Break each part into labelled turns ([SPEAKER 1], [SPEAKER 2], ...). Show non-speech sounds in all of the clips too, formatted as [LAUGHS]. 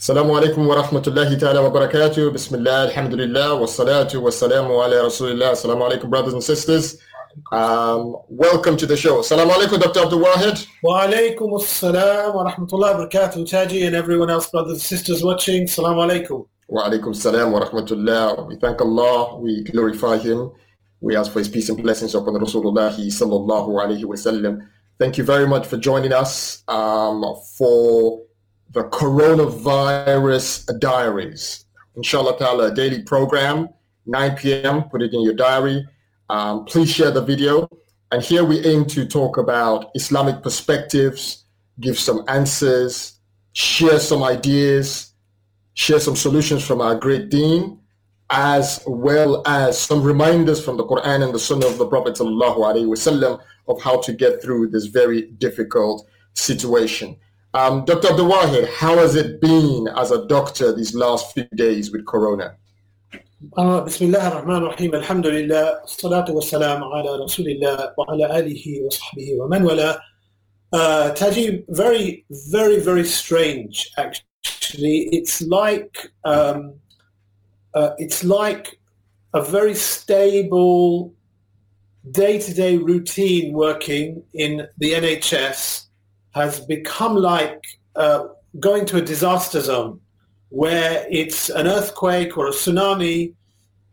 [SPEAKER 1] السلام عليكم ورحمة الله تعالى وبركاته بسم الله الحمد لله والصلاة والسلام على رسول الله السلام عليكم brothers and sisters um, welcome to the show السلام عليكم Dr. Abdul Wahid
[SPEAKER 2] وعليكم السلام ورحمة الله وبركاته Taji and everyone else brothers and sisters watching السلام عليكم
[SPEAKER 1] وعليكم السلام ورحمة الله we thank Allah we glorify him we ask for his peace and blessings upon Rasulullah sallallahu alayhi wa sallam thank you very much for joining us um, for the Coronavirus Diaries. Inshallah ta'ala, daily program, 9 p.m. Put it in your diary. Um, please share the video. And here we aim to talk about Islamic perspectives, give some answers, share some ideas, share some solutions from our great deen, as well as some reminders from the Quran and the Sunnah of the Prophet wasallam of how to get through this very difficult situation. Um, Dr. Abdulwahid, how has it been as a doctor these last few days with corona?
[SPEAKER 2] Uh, بسم الله الرحمن الرحيم الحمد لله والصلاة والسلام على رسول الله وعلى آله وصحبه ومن والاه uh, Taji, very, very, very strange. Actually, it's like um, uh, it's like a very stable day-to-day routine working in the NHS has become like uh, going to a disaster zone where it's an earthquake or a tsunami,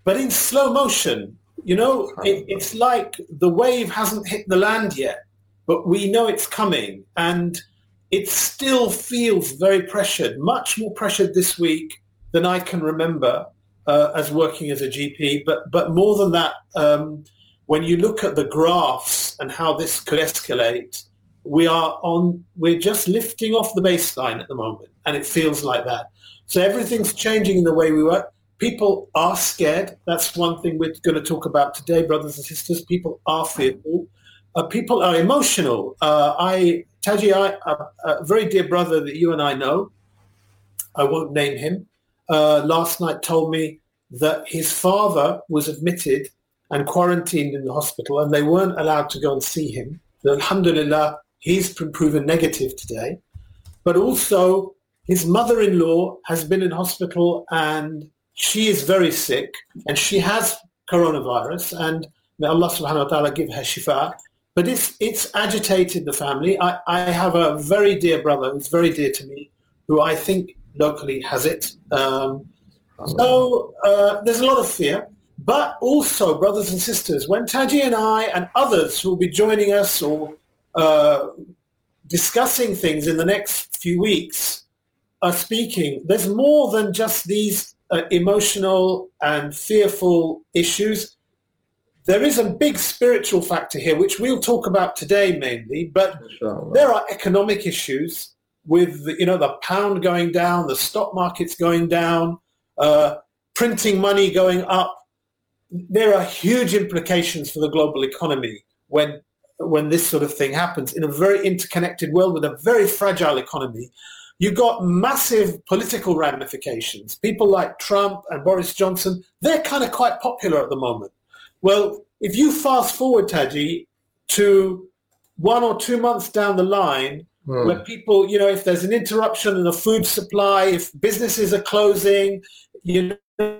[SPEAKER 2] but in slow motion. You know, it, it's like the wave hasn't hit the land yet, but we know it's coming. And it still feels very pressured, much more pressured this week than I can remember uh, as working as a GP. But, but more than that, um, when you look at the graphs and how this could escalate, we are on, we're just lifting off the baseline at the moment, and it feels like that. So everything's changing in the way we work. People are scared. That's one thing we're going to talk about today, brothers and sisters. People are fearful. Uh, people are emotional. Uh, I, Taji, I, a, a very dear brother that you and I know, I won't name him, uh, last night told me that his father was admitted and quarantined in the hospital and they weren't allowed to go and see him. alhamdulillah, He's been proven negative today. But also, his mother-in-law has been in hospital and she is very sick and she has coronavirus and may Allah subhanahu wa ta'ala give her shifa. But it's, it's agitated the family. I, I have a very dear brother who's very dear to me who I think locally has it. Um, so uh, there's a lot of fear. But also, brothers and sisters, when Taji and I and others who will be joining us or uh, discussing things in the next few weeks are speaking. There's more than just these uh, emotional and fearful issues. There is a big spiritual factor here, which we'll talk about today mainly, but Inshallah. there are economic issues with, you know, the pound going down, the stock market's going down, uh, printing money going up. There are huge implications for the global economy when when this sort of thing happens in a very interconnected world with a very fragile economy. You have got massive political ramifications. People like Trump and Boris Johnson, they're kind of quite popular at the moment. Well, if you fast forward, Taji, to one or two months down the line, mm. where people, you know, if there's an interruption in the food supply, if businesses are closing, you know,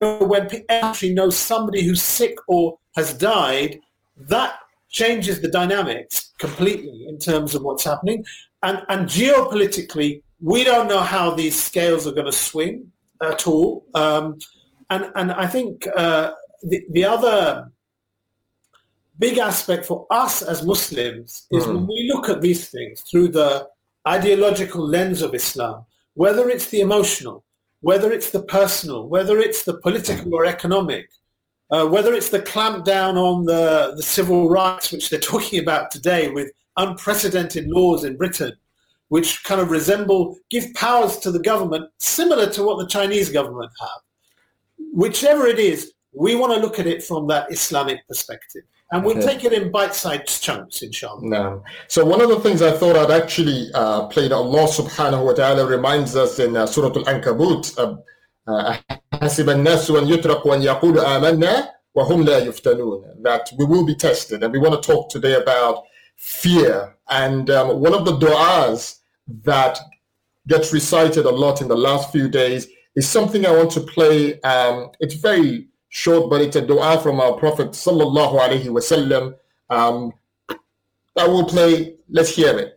[SPEAKER 2] when people actually know somebody who's sick or has died, that changes the dynamics completely in terms of what's happening. And, and geopolitically, we don't know how these scales are going to swing at all. Um, and, and I think uh, the, the other big aspect for us as Muslims is mm. when hmm. we look at these things through the ideological lens of Islam, whether it's the emotional, whether it's the personal, whether it's the political or economic, uh, whether it's the clampdown on the, the civil rights, which they're talking about today with unprecedented laws in Britain, which kind of resemble, give powers to the government similar to what the Chinese government have. Whichever it is, we want to look at it from that Islamic perspective. And we'll take it in bite-sized chunks, inshallah.
[SPEAKER 1] No. So one of the things I thought I'd actually uh, played, Allah subhanahu wa ta'ala reminds us in uh, Surah Al-Ankabut, uh, حسب الناس أن آمنا وهم لا يفتنون that we will be tested and we want to talk today about fear and um, one of the du'as that gets recited a lot in the last few days is something I want to play um, it's very short but it's a dua from our prophet sallallahu alaihi wasallam um, I will play let's hear it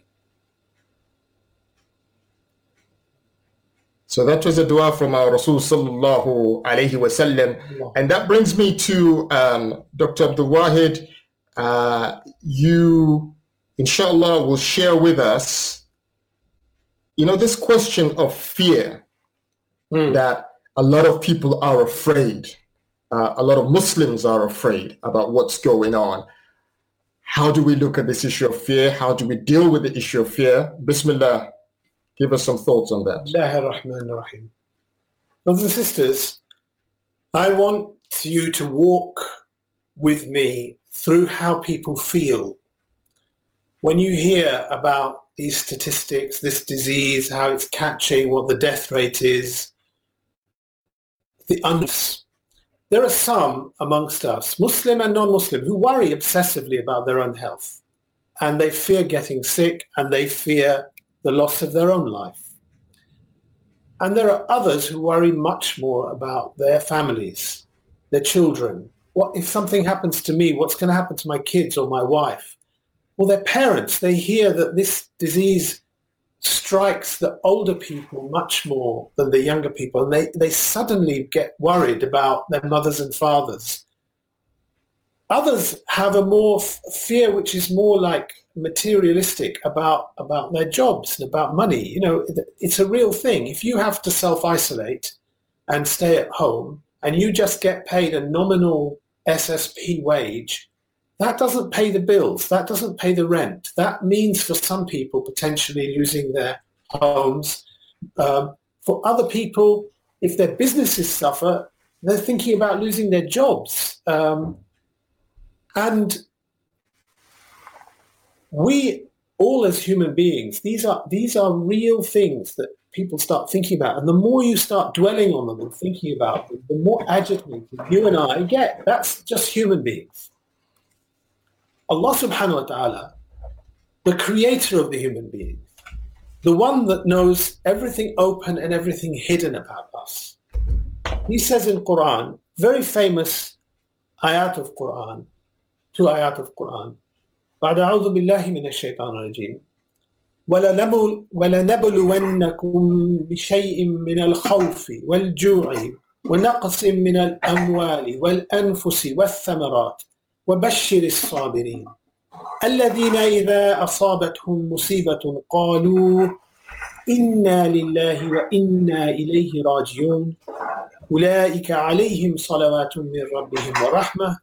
[SPEAKER 1] So that was a dua from our Rasul sallallahu alayhi And that brings me to um, Dr. Abdul Wahid. Uh, you, inshallah, will share with us, you know, this question of fear mm. that a lot of people are afraid. Uh, a lot of Muslims are afraid about what's going on. How do we look at this issue of fear? How do we deal with the issue of fear? Bismillah. Give us some thoughts on that.
[SPEAKER 2] Brothers and sisters, I want you to walk with me through how people feel when you hear about these statistics, this disease, how it's catching, what the death rate is, the uns. There are some amongst us, Muslim and non-Muslim, who worry obsessively about their own health. And they fear getting sick and they fear the loss of their own life. And there are others who worry much more about their families, their children. What if something happens to me? What's going to happen to my kids or my wife? Well, their parents, they hear that this disease strikes the older people much more than the younger people. And they, they suddenly get worried about their mothers and fathers. Others have a more fear which is more like materialistic about about their jobs and about money. You know, it's a real thing. If you have to self-isolate and stay at home and you just get paid a nominal SSP wage, that doesn't pay the bills. That doesn't pay the rent. That means for some people potentially losing their homes. Um, for other people, if their businesses suffer, they're thinking about losing their jobs. Um, and we all as human beings, these are these are real things that people start thinking about. And the more you start dwelling on them and thinking about them, the more agitated you and I get. That's just human beings. Allah subhanahu wa ta'ala, the creator of the human being, the one that knows everything open and everything hidden about us. He says in Quran, very famous ayat of Quran, two ayat of Quran. بعد أعوذ بالله من الشيطان الرجيم ولنبلونكم بشيء من الخوف والجوع ونقص من الأموال والأنفس والثمرات وبشر الصابرين الذين إذا أصابتهم مصيبة قالوا إنا لله وإنا إليه راجعون أولئك عليهم صلوات من ربهم ورحمة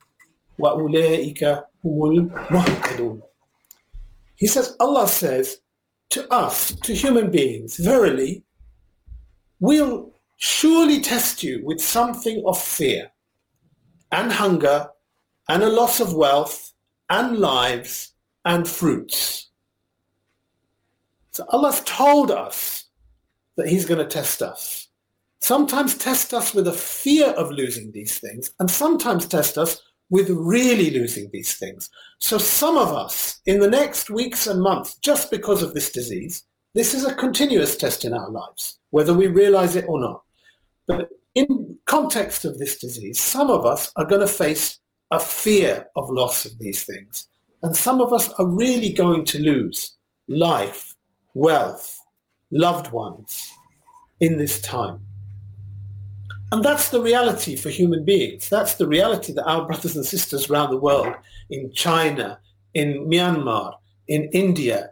[SPEAKER 2] وَأُولَٰئِكَ هُمُ الْمُهْتَدُونَ He says, Allah says to us, to human beings, verily, we'll surely test you with something of fear and hunger and a loss of wealth and lives and fruits. So Allah's told us that he's going to test us. Sometimes test us with a fear of losing these things and sometimes test us with really losing these things. So some of us in the next weeks and months, just because of this disease, this is a continuous test in our lives, whether we realize it or not. But in context of this disease, some of us are going to face a fear of loss of these things. And some of us are really going to lose life, wealth, loved ones in this time. And that's the reality for human beings. That's the reality that our brothers and sisters around the world, in China, in Myanmar, in India,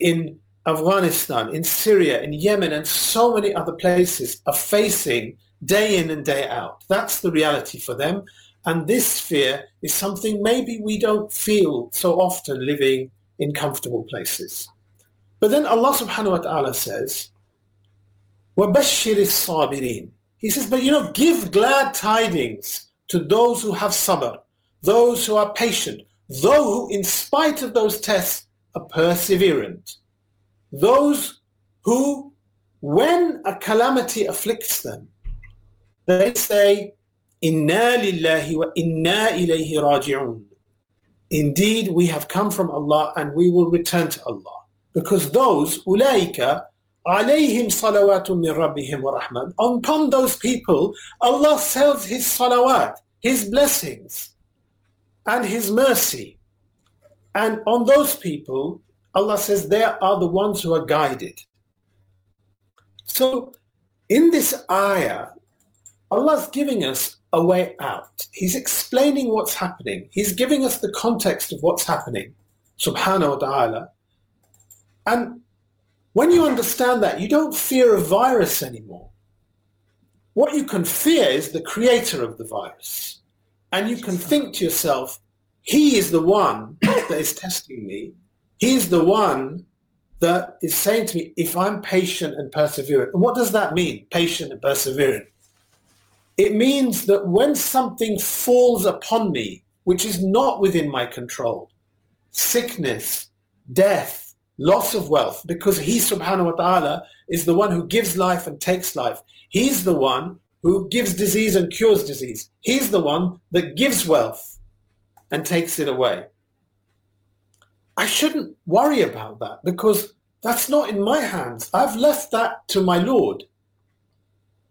[SPEAKER 2] in Afghanistan, in Syria, in Yemen, and so many other places are facing day in and day out. That's the reality for them. And this fear is something maybe we don't feel so often living in comfortable places. But then Allah subhanahu wa ta'ala says, وَبَشِّرِ الصَّابِرِينَ he says, but you know, give glad tidings to those who have sabr, those who are patient, those who, in spite of those tests, are perseverant. Those who, when a calamity afflicts them, they say, Inna lillahi wa inna ilayhi raji'un. Indeed, we have come from Allah and we will return to Allah. Because those, ulaika, alayhim salawatun min rabbihim wa rahman. Upon those people, Allah sells His salawat, His blessings, and His mercy. And on those people, Allah says, they are the ones who are guided. So in this ayah, Allah's giving us a way out. He's explaining what's happening. He's giving us the context of what's happening, subhanahu wa ta'ala. And when you understand that, you don't fear a virus anymore. What you can fear is the creator of the virus. And you can think to yourself, he is the one that is testing me. He's the one that is saying to me, if I'm patient and perseverant. And what does that mean, patient and perseverant? It means that when something falls upon me, which is not within my control, sickness, death, loss of wealth because he subhanahu wa ta'ala is the one who gives life and takes life. He's the one who gives disease and cures disease. He's the one that gives wealth and takes it away. I shouldn't worry about that because that's not in my hands. I've left that to my Lord.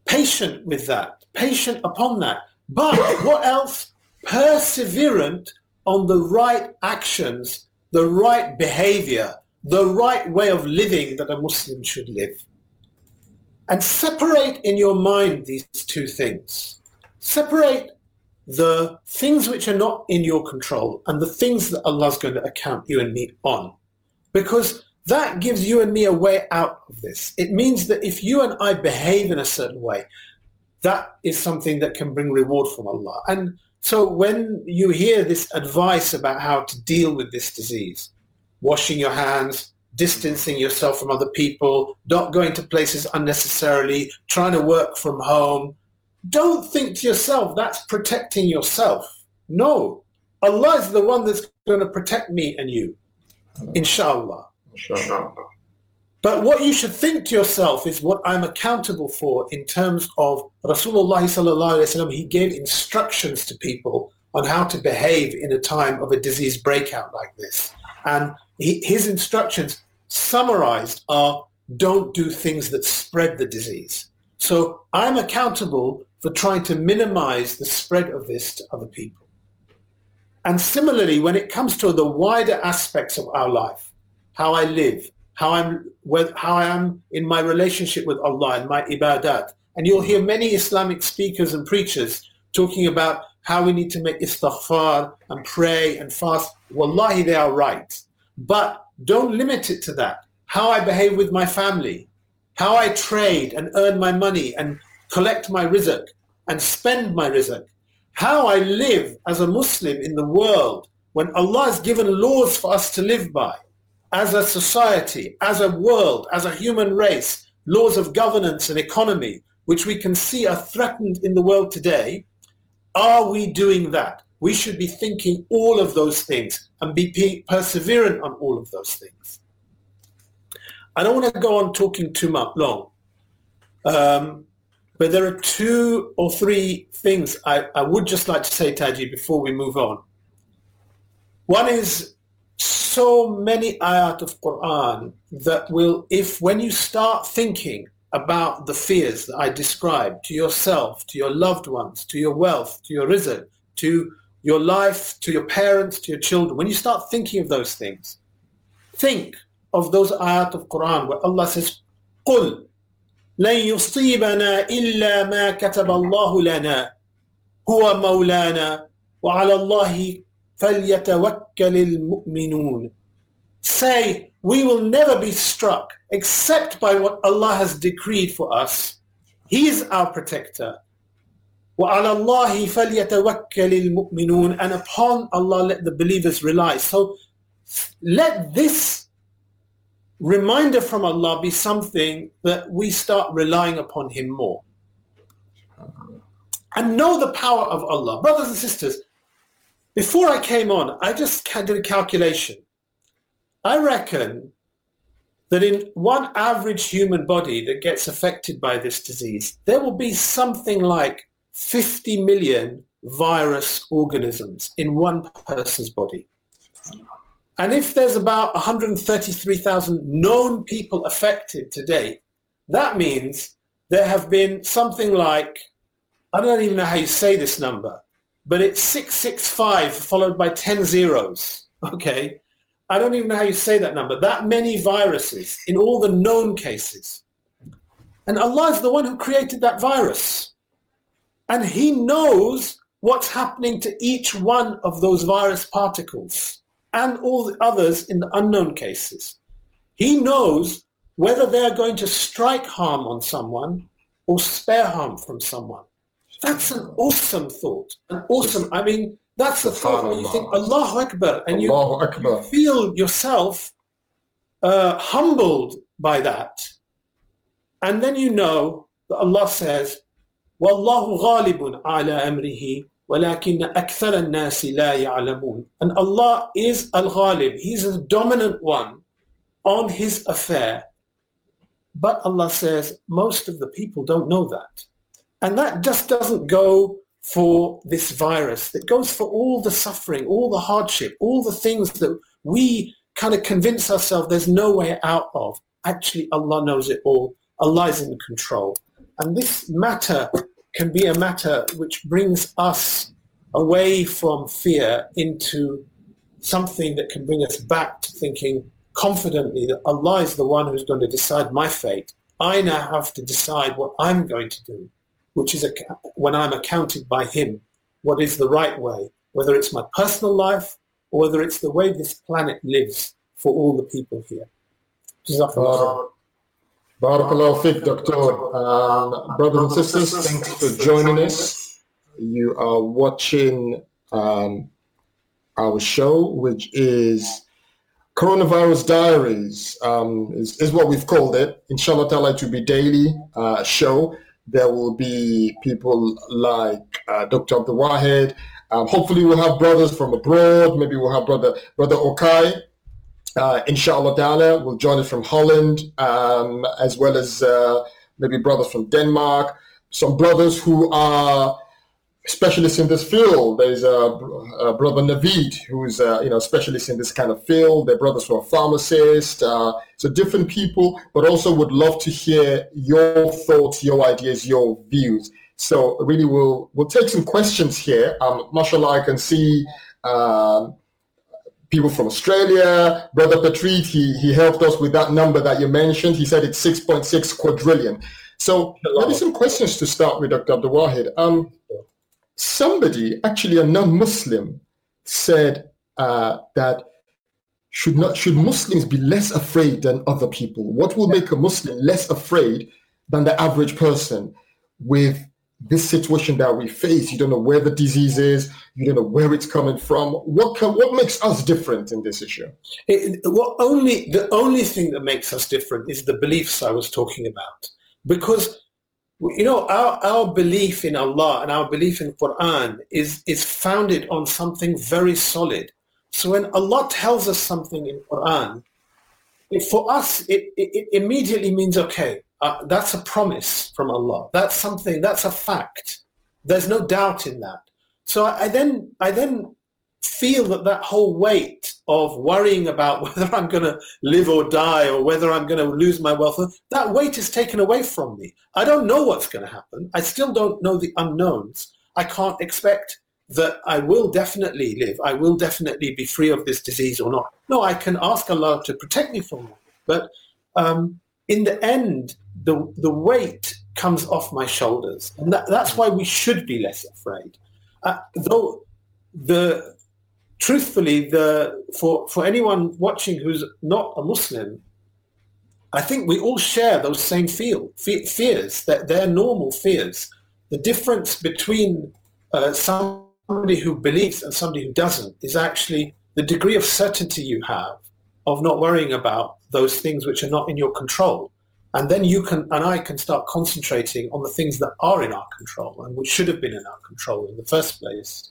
[SPEAKER 2] Patient with that, patient upon that. But what else? Perseverant on the right actions, the right behavior, the right way of living that a Muslim should live. And separate in your mind these two things. Separate the things which are not in your control and the things that Allah's going to account you and me on. Because that gives you and me a way out of this. It means that if you and I behave in a certain way, that is something that can bring reward from Allah. And so when you hear this advice about how to deal with this disease, washing your hands, distancing yourself from other people, not going to places unnecessarily, trying to work from home. Don't think to yourself, that's protecting yourself. No. Allah is the one that's going to protect me and you. Inshallah. But what you should think to yourself is what I'm accountable for in terms of Rasulullah he gave instructions to people on how to behave in a time of a disease breakout like this. And he, his instructions summarized are don't do things that spread the disease. So I'm accountable for trying to minimize the spread of this to other people. And similarly, when it comes to the wider aspects of our life, how I live, how I'm, how I am in my relationship with Allah and my ibadat, and you'll hear many Islamic speakers and preachers talking about how we need to make istighfar and pray and fast. Wallahi, they are right. But don't limit it to that. How I behave with my family, how I trade and earn my money and collect my rizq and spend my rizq, how I live as a Muslim in the world when Allah has given laws for us to live by as a society, as a world, as a human race, laws of governance and economy, which we can see are threatened in the world today, are we doing that? We should be thinking all of those things and be perseverant on all of those things. I don't want to go on talking too much long, um, but there are two or three things I, I would just like to say, Taji, before we move on. One is so many ayat of Quran that will, if when you start thinking about the fears that I described to yourself, to your loved ones, to your wealth, to your rizq, to your life, to your parents, to your children, when you start thinking of those things, think of those ayat of Quran where Allah says, قُلْ لن يصيبنا إلا ما كتب الله لنا هو مولانا وعلى الله فليتوكل المؤمنون Say, we will never be struck except by what Allah has decreed for us. He is our protector. وَعَلَى اللَّهِ فَلْيَتَوَكَّلِ الْمُؤْمِنُونَ And upon Allah let the believers rely. So let this reminder from Allah be something that we start relying upon Him more. And know the power of Allah. Brothers and sisters, before I came on, I just did a calculation. I reckon that in one average human body that gets affected by this disease, there will be something like 50 million virus organisms in one person's body. And if there's about 133,000 known people affected today, that means there have been something like, I don't even know how you say this number, but it's 665 followed by 10 zeros, [LAUGHS] okay? I don't even know how you say that number. That many viruses in all the known cases. And Allah is the one who created that virus. And he knows what's happening to each one of those virus particles and all the others in the unknown cases. He knows whether they're going to strike harm on someone or spare harm from someone. That's an awesome thought. An awesome, I mean, that's the thought when you think,
[SPEAKER 1] Allahu Akbar,
[SPEAKER 2] and you, Akbar. you feel yourself uh, humbled by that. And then you know that Allah says, والله غالب على أمره ولكن أكثر الناس لا يعلمون and Allah is al-ghalib he is the dominant one on his affair but Allah says most of the people don't know that and that just doesn't go for this virus It goes for all the suffering all the hardship all the things that we kind of convince ourselves there's no way out of actually Allah knows it all Allah is in control and this matter can be a matter which brings us away from fear into something that can bring us back to thinking confidently that Allah is the one who's going to decide my fate. I now have to decide what I'm going to do, which is when I'm accounted by him, what is the right way, whether it's my personal life or whether it's the way this planet lives for all the people here.
[SPEAKER 1] Barakallahu feek, Doctor. Um, brothers and sisters, thanks for joining us. You are watching um, our show, which is Coronavirus Diaries, um, is, is, what we've called it. Inshallah it will be daily uh, show. There will be people like uh, Dr. Abdul Wahid. Um, hopefully we'll have brothers from abroad. Maybe we'll have brother, brother Okai uh, inshallah Dana will join us from Holland, um, as well as uh, maybe brothers from Denmark, some brothers who are specialists in this field. There's a, a brother Navid who's a, uh, you know specialist in this kind of field. There are brothers who are pharmacists, uh, so different people, but also would love to hear your thoughts, your ideas, your views. So really, we'll we'll take some questions here. Um, mashallah, I can see. Um, people from Australia. Brother Patrick, he, he helped us with that number that you mentioned. He said it's 6.6 quadrillion. So there some questions to start with, Dr. Abdul Wahid. Um, somebody, actually a non-Muslim, said uh, that should not should Muslims be less afraid than other people? What will make a Muslim less afraid than the average person with this situation that we face. You don't know where the disease is. You don't know where it's coming from. What can, what makes us different in this issue?
[SPEAKER 2] It, what only the only thing that makes us different is the beliefs I was talking about, because you know our, our belief in Allah and our belief in Quran is is founded on something very solid. So when Allah tells us something in Quran, it, for us it, it, it immediately means okay. Uh, that's a promise from Allah. That's something. That's a fact. There's no doubt in that. So I, I then I then feel that that whole weight of worrying about [LAUGHS] whether I'm going to live or die or whether I'm going to lose my wealth, that weight is taken away from me. I don't know what's going to happen. I still don't know the unknowns. I can't expect that I will definitely live. I will definitely be free of this disease or not. No, I can ask Allah to protect me from it. But um, in the end, the, the weight comes off my shoulders. And that, that's why we should be less afraid. Uh, though the truthfully, the for, for anyone watching who's not a Muslim, I think we all share those same feel, fe- fears, that they're normal fears. The difference between uh, somebody who believes and somebody who doesn't is actually the degree of certainty you have of not worrying about those things which are not in your control. And then you can and I can start concentrating on the things that are in our control and which should have been in our control in the first place.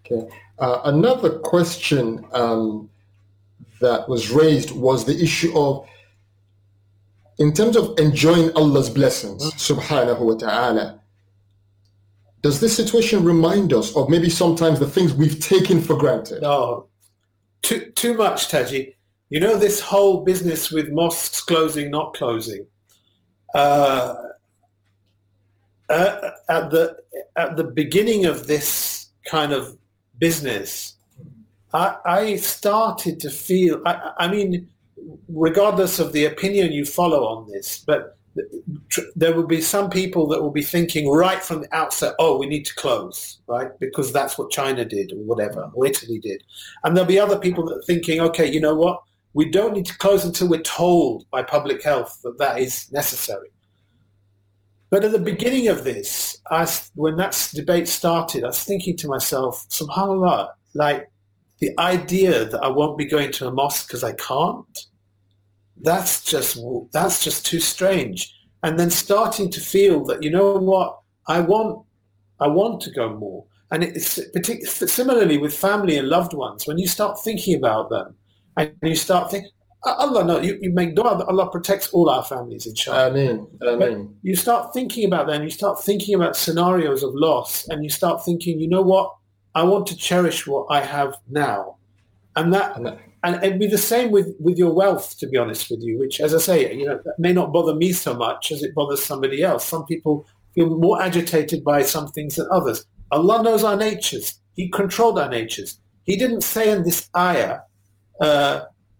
[SPEAKER 1] Okay. Uh, another question um, that was raised was the issue of in terms of enjoying Allah's blessings, mm-hmm. subhanahu wa ta'ala, does this situation remind us of maybe sometimes the things we've taken for granted?
[SPEAKER 2] No. Too, too much, Taji. You know, this whole business with mosques closing, not closing, uh, uh, at, the, at the beginning of this kind of business, I, I started to feel, I, I, mean, regardless of the opinion you follow on this, but tr- there will be some people that will be thinking right from the outset, oh, we need to close, right? Because that's what China did or whatever, or Italy did. And there'll be other people that are thinking, okay, you know what? We don't need to close until we're told by public health that that is necessary. But at the beginning of this, I, when that debate started, I was thinking to myself, subhanAllah, like the idea that I won't be going to a mosque because I can't, that's just, that's just too strange. And then starting to feel that, you know what, I want, I want to go more. And it's particularly similarly with family and loved ones. When you start thinking about them, and you start thinking, Allah, no, you, you make dua that Allah protects all our families, inshallah.
[SPEAKER 1] Ameen. Ameen.
[SPEAKER 2] You start thinking about that and you start thinking about scenarios of loss and you start thinking, you know what? I want to cherish what I have now. And that, and it'd be the same with, with your wealth, to be honest with you, which, as I say, you know, may not bother me so much as it bothers somebody else. Some people feel more agitated by some things than others. Allah knows our natures. He controlled our natures. He didn't say in this ayah,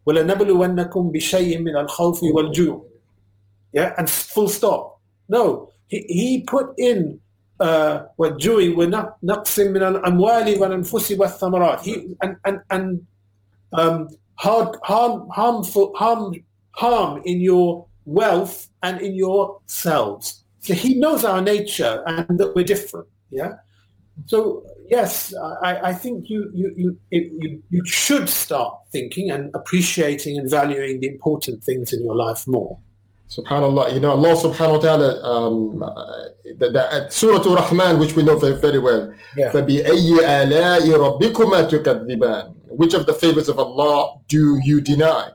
[SPEAKER 2] وَلَنَبْلُوَنَّكُمْ بِشَيْءٍ مِنَ الْخَوْفِ وَالْجُوعِ Yeah, and full stop. No, he, he put in uh, والجوع ونقص من الأموال والأنفس والثمرات. He, and and, and um, hard, harm, harmful, harm, harm in your wealth and in yourselves. So he knows our nature and that we're different. Yeah. So yes, I, I think you you you, it, you you should start thinking and appreciating and valuing the important things in your life more.
[SPEAKER 1] Subhanallah, you know Allah Subhanahu wa Taala, um, the, the uh, Surah Rahman, which we know very, very well. Yeah. Which of the favors of Allah do you deny?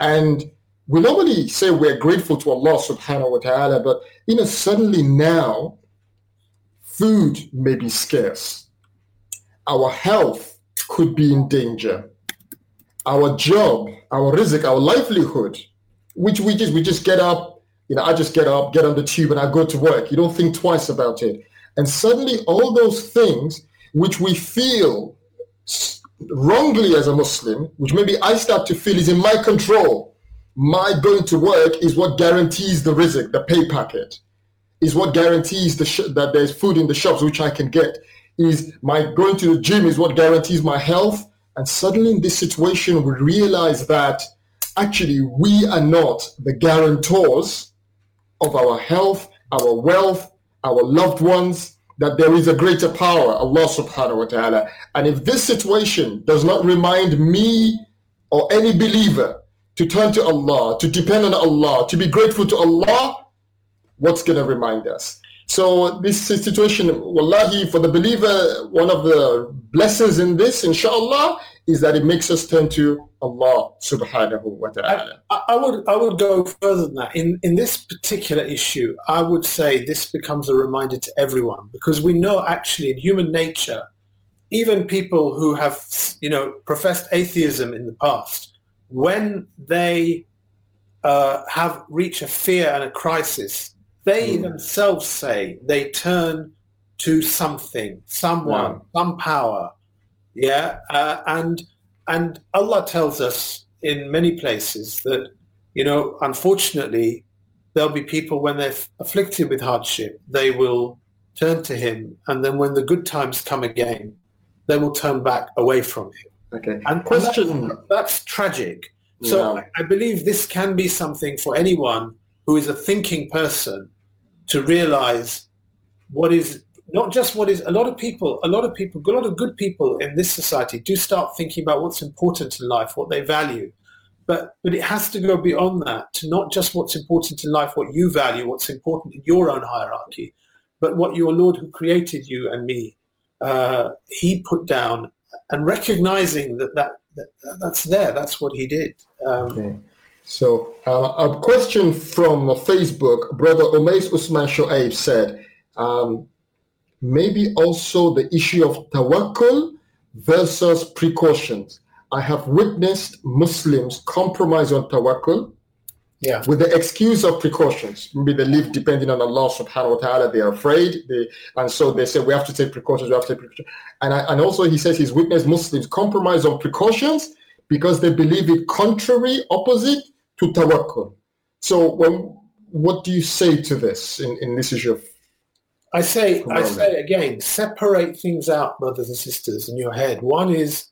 [SPEAKER 1] And we normally say we're grateful to Allah Subhanahu wa Taala, but you know suddenly now, food may be scarce our health could be in danger, our job, our rizq, our livelihood, which we just we just get up, you know, I just get up, get on the tube, and I go to work. You don't think twice about it, and suddenly all those things which we feel wrongly as a Muslim, which maybe I start to feel is in my control. My going to work is what guarantees the rizq, the pay packet, is what guarantees the sh- that there's food in the shops which I can get is my going to the gym is what guarantees my health. And suddenly in this situation, we realize that actually we are not the guarantors of our health, our wealth, our loved ones, that there is a greater power, Allah subhanahu wa ta'ala. And if this situation does not remind me or any believer to turn to Allah, to depend on Allah, to be grateful to Allah, what's going to remind us? So this situation, wallahi, for the believer, one of the blessings in this, inshallah, is that it makes us turn to Allah subhanahu wa ta'ala. I,
[SPEAKER 2] I, would, I would go further than that. In, in this particular issue, I would say this becomes a reminder to everyone because we know actually in human nature, even people who have, you know, professed atheism in the past, when they uh, have reached a fear and a crisis, they themselves say they turn to something, someone, some power. Yeah, uh, and and Allah tells us in many places that you know, unfortunately, there'll be people when they're afflicted with hardship, they will turn to Him, and then when the good times come again, they will turn back away from Him.
[SPEAKER 1] Okay.
[SPEAKER 2] And question. That's, that's tragic. So yeah. I believe this can be something for anyone who is a thinking person to realize what is not just what is a lot of people a lot of people a lot of good people in this society do start thinking about what's important in life what they value but but it has to go beyond that to not just what's important in life what you value what's important in your own hierarchy but what your lord who created you and me uh, he put down and recognizing that, that, that that's there that's what he did um, okay.
[SPEAKER 1] So, uh, a question from Facebook, Brother Omeis Usman Shoaib said, um, maybe also the issue of tawakkul versus precautions. I have witnessed Muslims compromise on tawakkul yeah. with the excuse of precautions. Maybe they live depending on Allah subhanahu wa ta'ala. They are afraid. They, and so they say, we have to take precautions, we have to take precautions. And, I, and also he says he's witnessed Muslims compromise on precautions because they believe it contrary, opposite to tawakkul. So, well, what do you say to this in, in this
[SPEAKER 2] issue of I say, I say again, separate things out, brothers and sisters, in your head. One is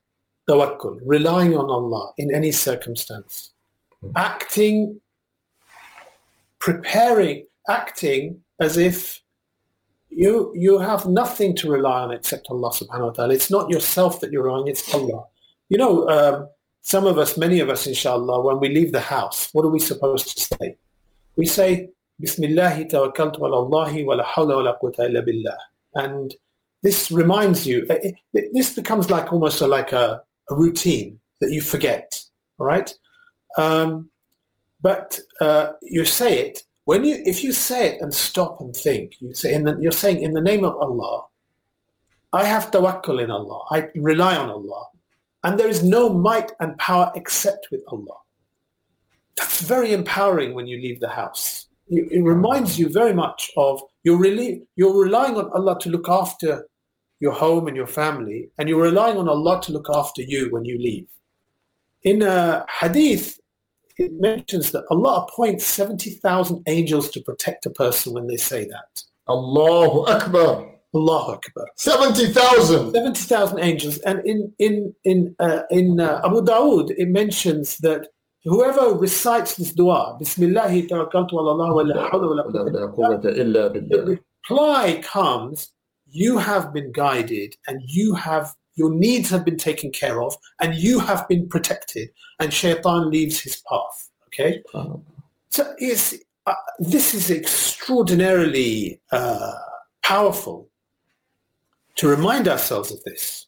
[SPEAKER 2] tawakkul, relying on Allah in any circumstance, mm. acting, preparing, acting as if you you have nothing to rely on except Allah Subhanahu wa Taala. It's not yourself that you're relying; it's Allah. You know, um, some of us, many of us, inshallah, when we leave the house, what are we supposed to say? We say, Bismillahi tawakkaltu ala Allahi wa la hawla wa la quwwata illa billah. And this reminds you, eh, eh, this becomes like almost like a, a, routine that you forget, all right? Um, but uh, you say it, when you, if you say it and stop and think, you say, in the, you're saying, in the name of Allah, I have tawakkul in Allah. I rely on Allah. And there is no might and power except with Allah. That's very empowering when you leave the house. It, reminds you very much of you're, really, you're relying on Allah to look after your home and your family, and you're relying on Allah to look after you when you leave. In a hadith, it mentions that Allah appoints 70,000 angels to protect a person when they say that.
[SPEAKER 1] Allahu
[SPEAKER 2] Akbar. Allahu
[SPEAKER 1] Akbar. 70,000.
[SPEAKER 2] 70,000 angels. And in, in, in, uh, in uh, Abu Dawood, it mentions that whoever recites this dua, Bismillah, the reply comes, you have been guided and you have your needs have been taken care of and you have been protected and shaitan leaves his path. Okay? So it's, uh, this is extraordinarily uh, powerful to remind ourselves of this.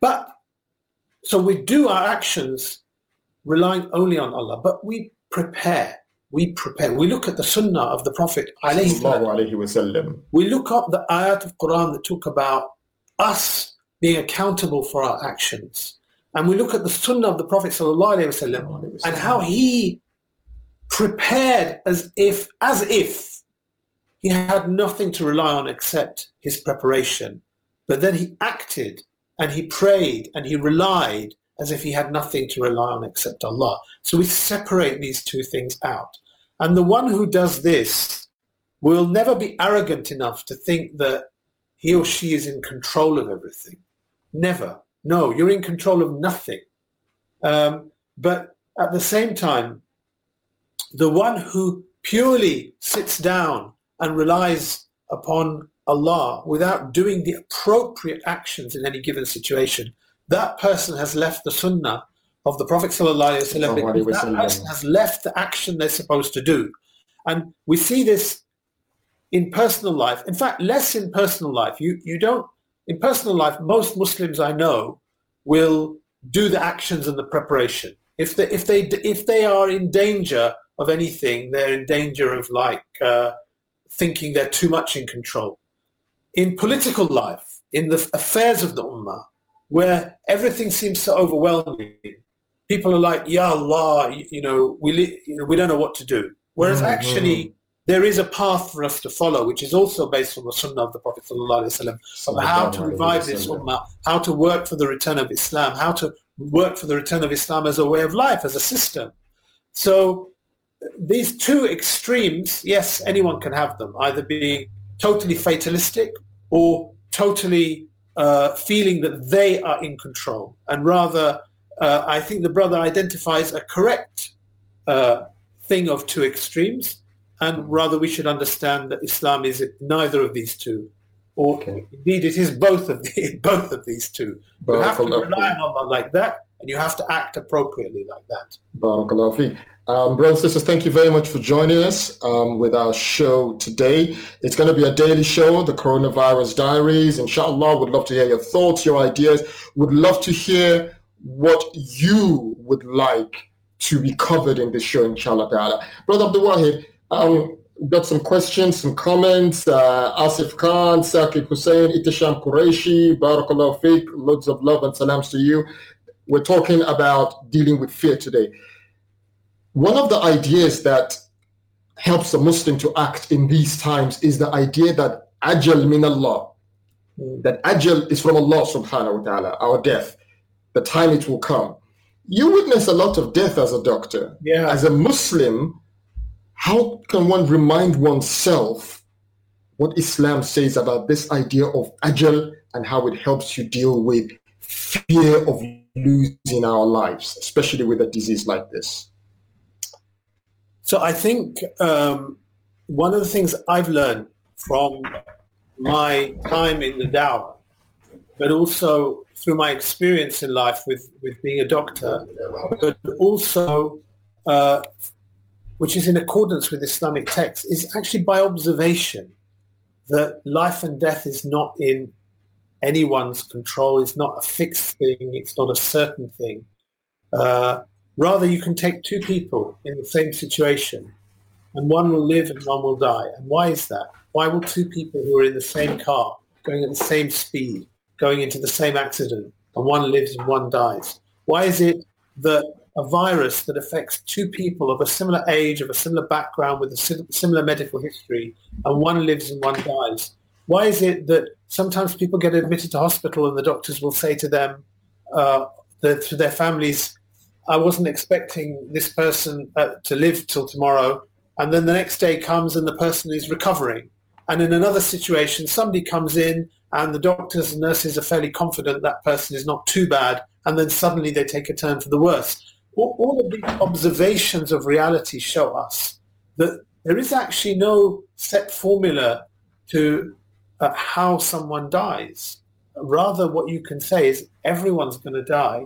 [SPEAKER 2] But so we do our actions relying only on Allah, but we prepare. We prepare. We look at the sunnah of the Prophet. we look up the ayat of Quran that talk about us being accountable for our actions. And we look at the sunnah of the Prophet and how he prepared as if as if he had nothing to rely on except his preparation. But then he acted and he prayed and he relied as if he had nothing to rely on except Allah. So we separate these two things out. And the one who does this will never be arrogant enough to think that he or she is in control of everything. Never. No, you're in control of nothing. Um, but at the same time, the one who purely sits down and relies upon Allah without doing the appropriate actions in any given situation, that person has left the sunnah of the Prophet ﷺ because that person has left the action they're supposed to do. And we see this in personal life. In fact, less in personal life. You, you don't, in personal life, most Muslims I know will do the actions and the preparation. If they, if they, if they are in danger of anything, they're in danger of like, uh, thinking they're too much in control. In political life, in the affairs of the ummah, where everything seems so overwhelming, people are like, "Ya Allah," you know, we li- you know, we don't know what to do. Whereas mm-hmm. actually, there is a path for us to follow, which is also based on the Sunnah of the Prophet وسلم, of how to revive this ummah, how to work for the return of Islam, how to work for the return of Islam as a way of life, as a system. So these two extremes, yes, anyone can have them, either being totally fatalistic or totally uh, feeling that they are in control. And rather, uh, I think the brother identifies a correct uh, thing of two extremes. And rather, we should understand that Islam is neither of these two, or okay. indeed, it is both of the, [LAUGHS] both of these two. you have to rely on like that, and you have to act appropriately like that.
[SPEAKER 1] Barakallahu um, brothers and sisters, thank you very much for joining us um, with our show today. It's going to be a daily show, the Coronavirus Diaries. Inshallah, would love to hear your thoughts, your ideas. Would love to hear what you would like to be covered in this show, inshallah. Ta'ala. Brother Abdul Wahid, have um, got some questions, some comments. Uh, Asif Khan, Saqib Hussein, Itisham Qureshi, Barakallahu feek, loads of love and salams to you we're talking about dealing with fear today. One of the ideas that helps a Muslim to act in these times is the idea that ajal min Allah, that ajal is from Allah subhanahu wa ta'ala, our death, the time it will come. You witness a lot of death as a doctor.
[SPEAKER 2] Yeah.
[SPEAKER 1] As a Muslim, how can one remind oneself what Islam says about this idea of ajal and how it helps you deal with fear of Losing our lives, especially with a disease like this?
[SPEAKER 2] So I think um, one of the things I've learned from my time in the Tao, but also through my experience in life with, with being a doctor, but also, uh, which is in accordance with Islamic texts, is actually by observation that life and death is not in anyone's control. It's not a fixed thing. It's not a certain thing. Uh, rather, you can take two people in the same situation, and one will live and one will die. And why is that? Why will two people who are in the same car, going at the same speed, going into the same accident, and one lives and one dies? Why is it that a virus that affects two people of a similar age, of a similar background, with a similar medical history, and one lives and one dies, why is it that sometimes people get admitted to hospital and the doctors will say to them, uh, to their families, I wasn't expecting this person uh, to live till tomorrow. And then the next day comes and the person is recovering. And in another situation, somebody comes in and the doctors and nurses are fairly confident that person is not too bad. And then suddenly they take a turn for the worse. All, all of these observations of reality show us that there is actually no set formula to at how someone dies. Rather, what you can say is everyone's going to die.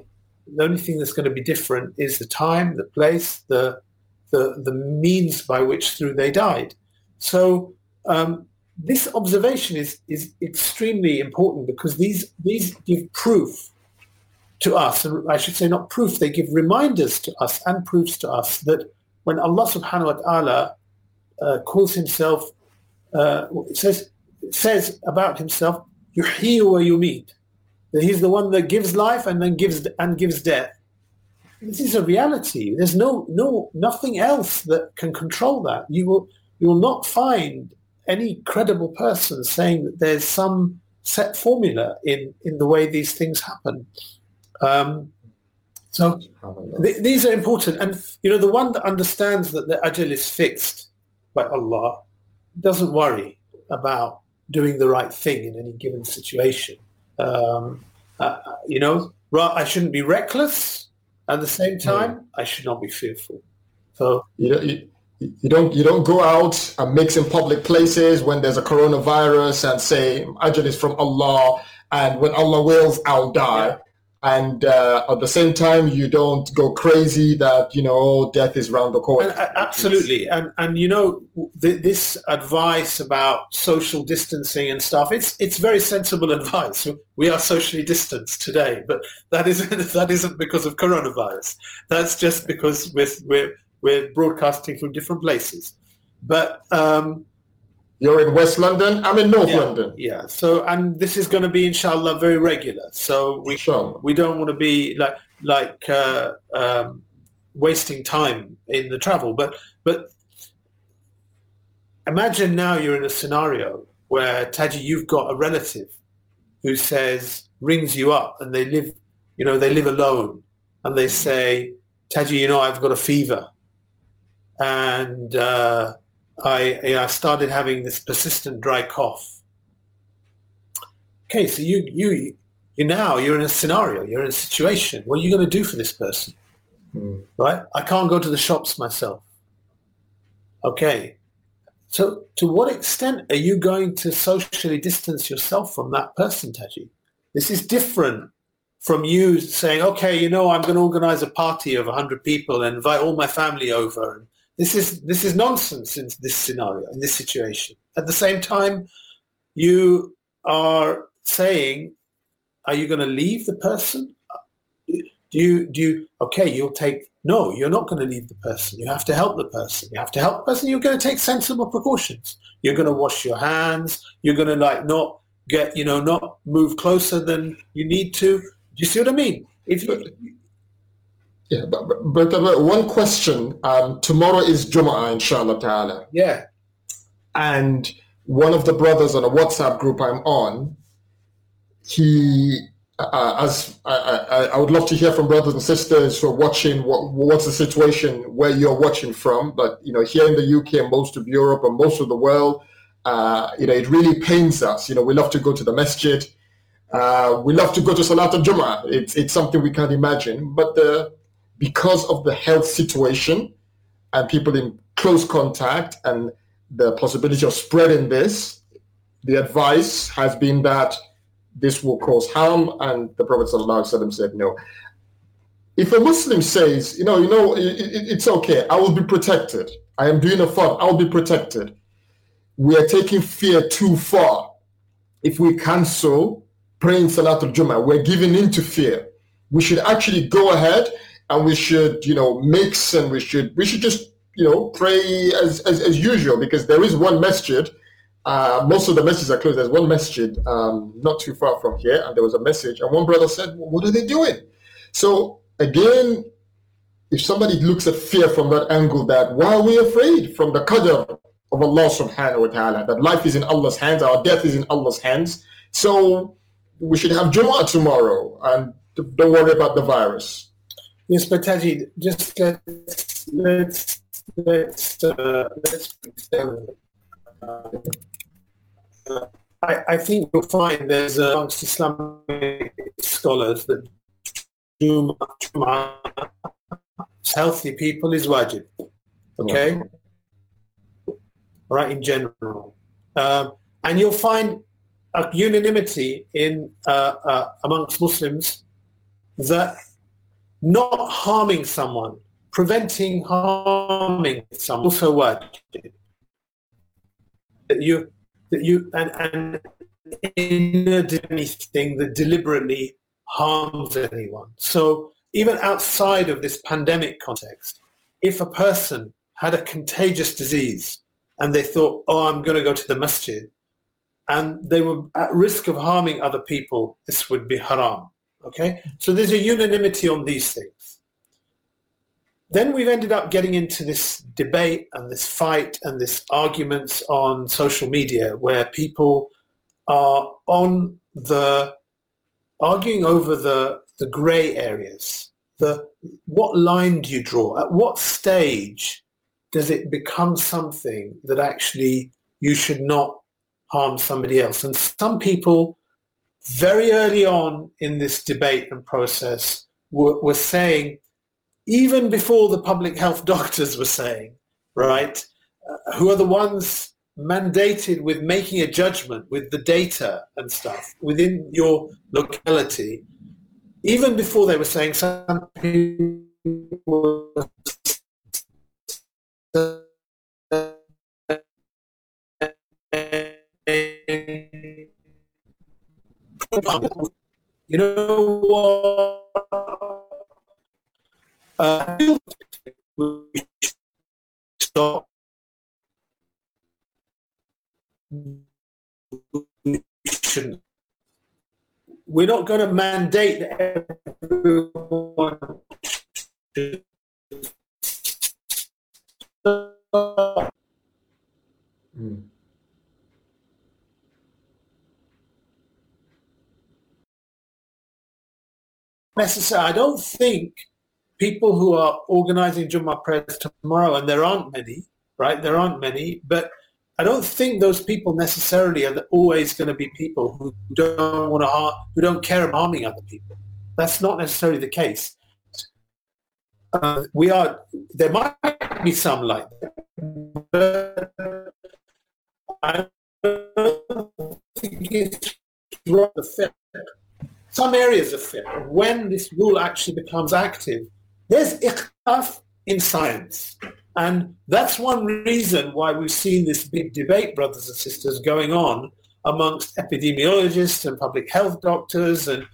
[SPEAKER 2] The only thing that's going to be different is the time, the place, the the, the means by which through they died. So um, this observation is is extremely important because these these give proof to us, and I should say not proof, they give reminders to us and proofs to us that when Allah subhanahu wa ta'ala uh, calls himself, uh, it says, says about himself, yuhyi wa yumit. That he's the one that gives life and then gives and gives death. This is a reality. There's no no nothing else that can control that. You will you will not find any credible person saying that there's some set formula in in the way these things happen. Um, so th- these are important, and you know the one that understands that the ajal is fixed by Allah doesn't worry about doing the right thing in any given situation. Um, uh, you know, I shouldn't be reckless. At the same time, I should not be fearful.
[SPEAKER 1] So you don't, you, you, don't you don't go out and mix in public places when there's a coronavirus and say ajal is from Allah and when Allah wills I'll die. Yeah and uh, at the same time you don't go crazy that you know oh, death is round the corner and,
[SPEAKER 2] uh, absolutely and and you know th- this advice about social distancing and stuff it's it's very sensible [LAUGHS] advice we are socially distanced today but that isn't [LAUGHS] that isn't because of coronavirus that's just because we're we're, we're broadcasting from different places but um,
[SPEAKER 1] you're in West London. I'm in North yeah, London.
[SPEAKER 2] Yeah.
[SPEAKER 1] So,
[SPEAKER 2] and this is going to be, inshallah, very regular. So we we don't want to be like like uh, um, wasting time in the travel. But but imagine now you're in a scenario where Taji, you've got a relative who says rings you up, and they live, you know, they live alone, and they say, Taji, you know, I've got a fever, and uh, I, I started having this persistent dry cough. Okay, so you, you, you now, you're in a scenario, you're in a situation. What are you going to do for this person? Mm. Right? I can't go to the shops myself. Okay. So to what extent are you going to socially distance yourself from that person, Taji? This is different from you saying, okay, you know, I'm going to organize a party of 100 people and invite all my family over. This is this is nonsense in this scenario, in this situation. At the same time, you are saying, are you going to leave the person? Do you do you okay? You'll take no. You're not going to leave the person. You have to help the person. You have to help the person. You're going to take sensible precautions. You're going to wash your hands. You're going to like not get you know not move closer than you need to. Do you see what I mean? If you,
[SPEAKER 1] yeah, but, but, but one question. Um, tomorrow is Jum'ah, inshallah ta'ala.
[SPEAKER 2] Yeah.
[SPEAKER 1] And one of the brothers on a WhatsApp group I'm on, he, uh, uh as I, I, I, would love to hear from brothers and sisters who are watching, what, what's the situation where you're watching from? But, you know, here in the UK and most of Europe and most of the world, uh, you know, it really pains us. You know, we love to go to the masjid. Uh, we love to go to Salat al-Jum'ah. It's, it's something we can't imagine. But the, because of the health situation and people in close contact and the possibility of spreading this, the advice has been that this will cause harm, and the Prophet ﷺ said no. If a Muslim says, you know, you know, it, it, it's okay, I will be protected. I am doing a fun. I'll be protected. We are taking fear too far. If we cancel praying Salatul Jummah, we're giving in to fear. We should actually go ahead and we should, you know, mix and we should we should just, you know, pray as as, as usual because there is one masjid. Uh, most of the masajid are closed. There's one masjid um, not too far from here, and there was a message, and one brother said, well, "What are they doing?" So again, if somebody looks at fear from that angle, that why are we afraid from the qadr of Allah subhanahu wa ta'ala, that life is in Allah's hands, our death is in Allah's hands. So we should have Juma tomorrow and don't worry about the virus.
[SPEAKER 2] Yes, but Tajid, just let's let's let's uh, let's uh, I, I, think you'll find there's uh, amongst Islamic scholars that Jum'ah, healthy people is wajib. Okay? Yeah. Right, in general. Um, and you'll find a unanimity in uh, uh, amongst Muslims that not harming someone, preventing harming someone. Also, what that you that you and and in anything that deliberately harms anyone. So even outside of this pandemic context, if a person had a contagious disease and they thought, oh, I'm going to go to the masjid, and they were at risk of harming other people, this would be haram. Okay, so there's a unanimity on these things. Then we've ended up getting into this debate and this fight and this arguments on social media where people are on the arguing over the the grey areas. The what line do you draw? At what stage does it become something that actually you should not harm somebody else? And some people very early on in this debate and process were, were saying, even before the public health [LAUGHS] doctors were saying, right, uh, who are the ones mandated with making a judgment with the data and stuff within your locality, even before they were saying some people [LAUGHS] you know uh, stop we're not going to mandate that everyone mm. necessarily, I don't think people who are organizing Jummah prayers tomorrow, and there aren't many, right? There aren't many, but I don't think those people necessarily are always going to be people who don't want to harm, who don't care about harming other people. That's not necessarily the case. Uh, we are. There might be some like that, but I don't think it's the fair some areas of fiqh, when this rule actually becomes active, there's ikhtilaf in science. And that's one reason why we've seen this big debate, brothers and sisters, going on amongst epidemiologists and public health doctors and,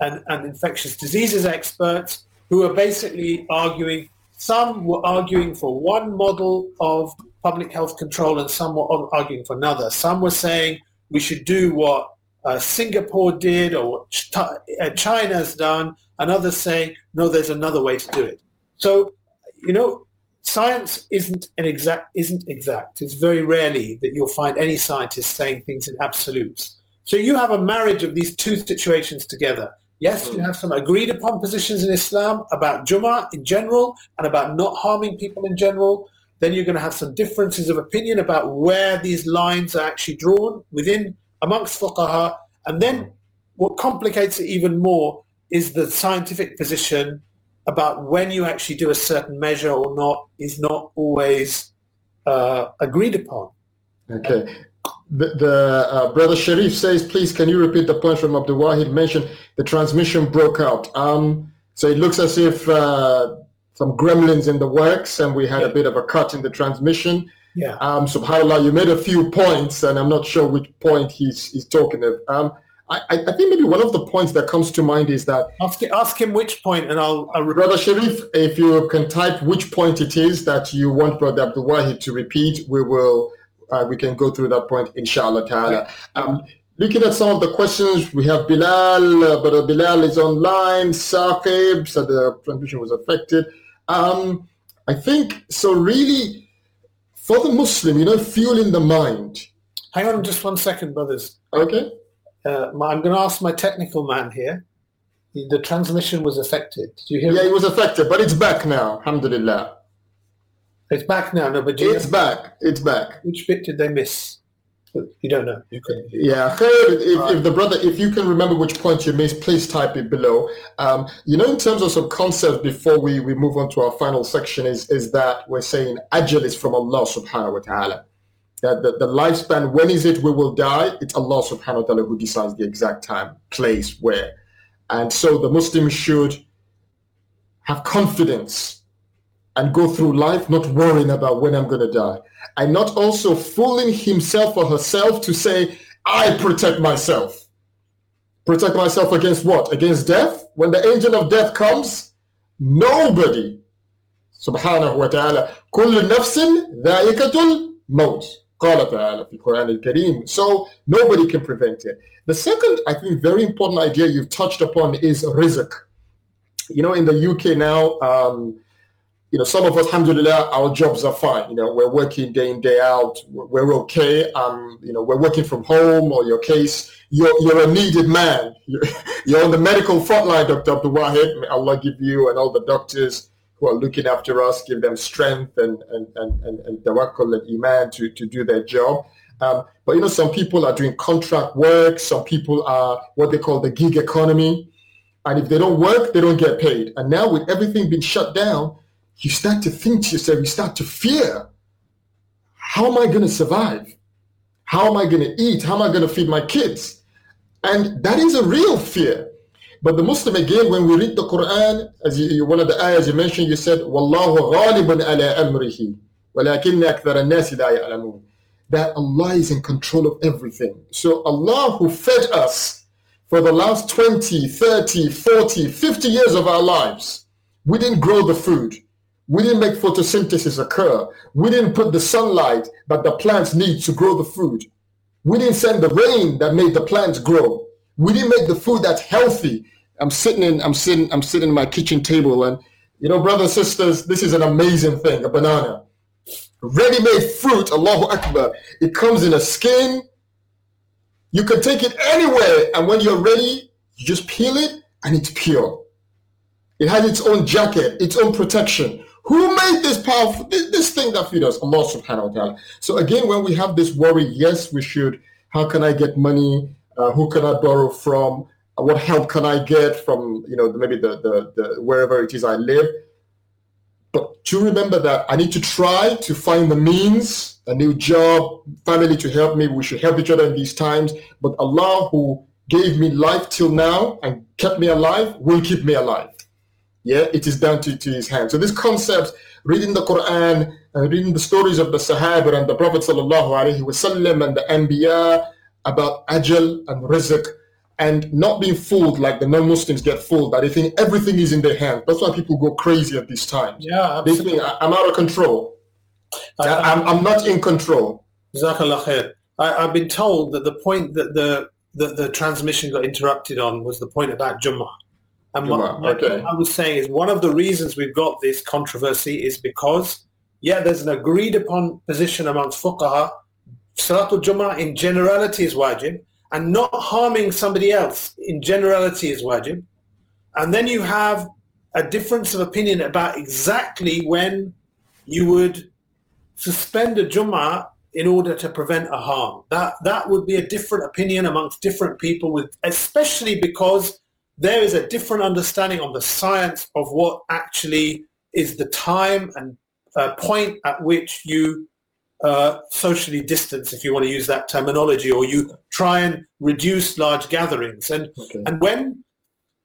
[SPEAKER 2] and, and infectious diseases experts who are basically arguing, some were arguing for one model of public health control and some were arguing for another. Some were saying we should do what uh, Singapore did or Ch- uh, China's done, and others say no, there's another way to do it. So, you know, science isn't an exact, isn't exact. It's very rarely that you'll find any scientist saying things in absolutes. So you have a marriage of these two situations together. Yes, you have some agreed upon positions in Islam about Jummah in general and about not harming people in general. Then you're going to have some differences of opinion about where these lines are actually drawn within amongst fuqaha. And then what complicates it even more is the scientific position about when you actually do a certain measure or not is not always uh, agreed upon.
[SPEAKER 1] Okay. The, the uh, brother Sharif says, please, can you repeat the point from Abdul Wahid mentioned the transmission broke out. Um, so it looks as if uh, some gremlins in the works, and we had yeah. a bit of a cut in the transmission.
[SPEAKER 2] Yeah. Um,
[SPEAKER 1] Subhanallah, you made a few points, and I'm not sure which point he's he's talking of. Um, I, I think maybe one of the points that comes to mind is that
[SPEAKER 2] ask, ask him which point, and I'll, I'll
[SPEAKER 1] brother Sharif, if you can type which point it is that you want brother Abdul Wahid to repeat, we will uh, we can go through that point inshallah. Ta'ala. Um, looking at some of the questions, we have Bilal, uh, brother Bilal is online. Saqib said the transmission was affected. Um, I think so. Really for the Muslim, you know, fueling the mind.
[SPEAKER 2] Hang on just one second, brothers.
[SPEAKER 1] Okay. Uh,
[SPEAKER 2] my, I'm going to ask my technical man here. The, the transmission was affected. Did
[SPEAKER 1] you hear? Yeah, me? it was affected, but it's back now. Alhamdulillah.
[SPEAKER 2] It's back now. No, but it's
[SPEAKER 1] back. It's back.
[SPEAKER 2] Which bit did they miss? You don't know. You could. Yeah,
[SPEAKER 1] if, if, the brother, if you can remember which point you missed, please type it below. Um, you know, in terms of some concepts before we, we move on to our final section is is that we're saying ajal is from Allah subhanahu wa ta'ala. That the, the lifespan, when is it we will die? It's Allah subhanahu wa ta'ala who decides the exact time, place, where. And so the Muslim should have confidence and go through life not worrying about when I'm going to die. And not also fooling himself or herself to say, I protect myself. Protect myself against what? Against death? When the angel of death comes, nobody, subhanahu wa ta'ala, كل نفس ذائقة الموت. قال تعالى في القرآن الكريم. So nobody can prevent it. The second, I think, very important idea you've touched upon is rizq. You know, in the UK now, um, you know, some of us, alhamdulillah, our jobs are fine. You know, we're working day in, day out. We're okay. Um, you know, we're working from home or your case. You're, you're a needed man. You're, [LAUGHS] you're on the medical front line, Dr. Abdul Wahid. May Allah give you and all the doctors who are looking after us, give them strength and, and, and, and, and tawakkul and iman to, to do their job. Um, but, you know, some people are doing contract work. Some people are what they call the gig economy. And if they don't work, they don't get paid. And now with everything being shut down, you start to think to yourself, you start to fear how am I going to survive? How am I going to eat? How am I going to feed my kids? And that is a real fear. But the Muslim, again, when we read the Quran, as you, one of the ayahs you mentioned, you said, Wallahu ghalibun ala amrihi, walakinna akthara nasi la ya'lamun. That Allah is in control of everything. So Allah who fed us for the last 20, 30, 40, 50 years of our lives, we didn't grow the food. We didn't make photosynthesis occur. We didn't put the sunlight that the plants need to grow the food. We didn't send the rain that made the plants grow. We didn't make the food that's healthy. I'm sitting in, I'm sitting, I'm sitting in my kitchen table and you know, brothers and sisters, this is an amazing thing, a banana. Ready-made fruit, Allahu Akbar. It comes in a skin. You can take it anywhere, and when you're ready, you just peel it and it's pure. It has its own jacket, its own protection. Who made this powerful, this, this thing that feeds us? Allah subhanahu wa ta'ala. So again, when we have this worry, yes, we should. How can I get money? Uh, who can I borrow from? Uh, what help can I get from, you know, maybe the, the, the wherever it is I live? But to remember that I need to try to find the means, a new job, family to help me. We should help each other in these times. But Allah who gave me life till now and kept me alive will keep me alive. Yeah, it is down to, to his hand. So this concept, reading the Quran, and uh, reading the stories of the Sahaba and the Prophet sallallahu alaihi wasallam and the Anbiya about ajal and rizq, and not being fooled like the non-Muslims get fooled that they think everything is in their hands. That's why people go crazy at these times.
[SPEAKER 2] Yeah,
[SPEAKER 1] absolutely. they think I'm out of control. I, I'm, I'm not in control.
[SPEAKER 2] Jazakallah khair. I, have been told that the point that the that the transmission got interrupted on was the point about Jummah.
[SPEAKER 1] And what, I
[SPEAKER 2] was saying is one of the reasons we've got this controversy is because, yeah, there's an agreed upon position amongst fuqaha, Salatul Jummah in generality is wajib, and not harming somebody else in generality is wajib. And then you have a difference of opinion about exactly when you would suspend a Jummah in order to prevent a harm. That, that would be a different opinion amongst different people, with, especially because there is a different understanding on the science of what actually is the time and uh, point at which you uh, socially distance, if you want to use that terminology, or you try and reduce large gatherings. And okay. and when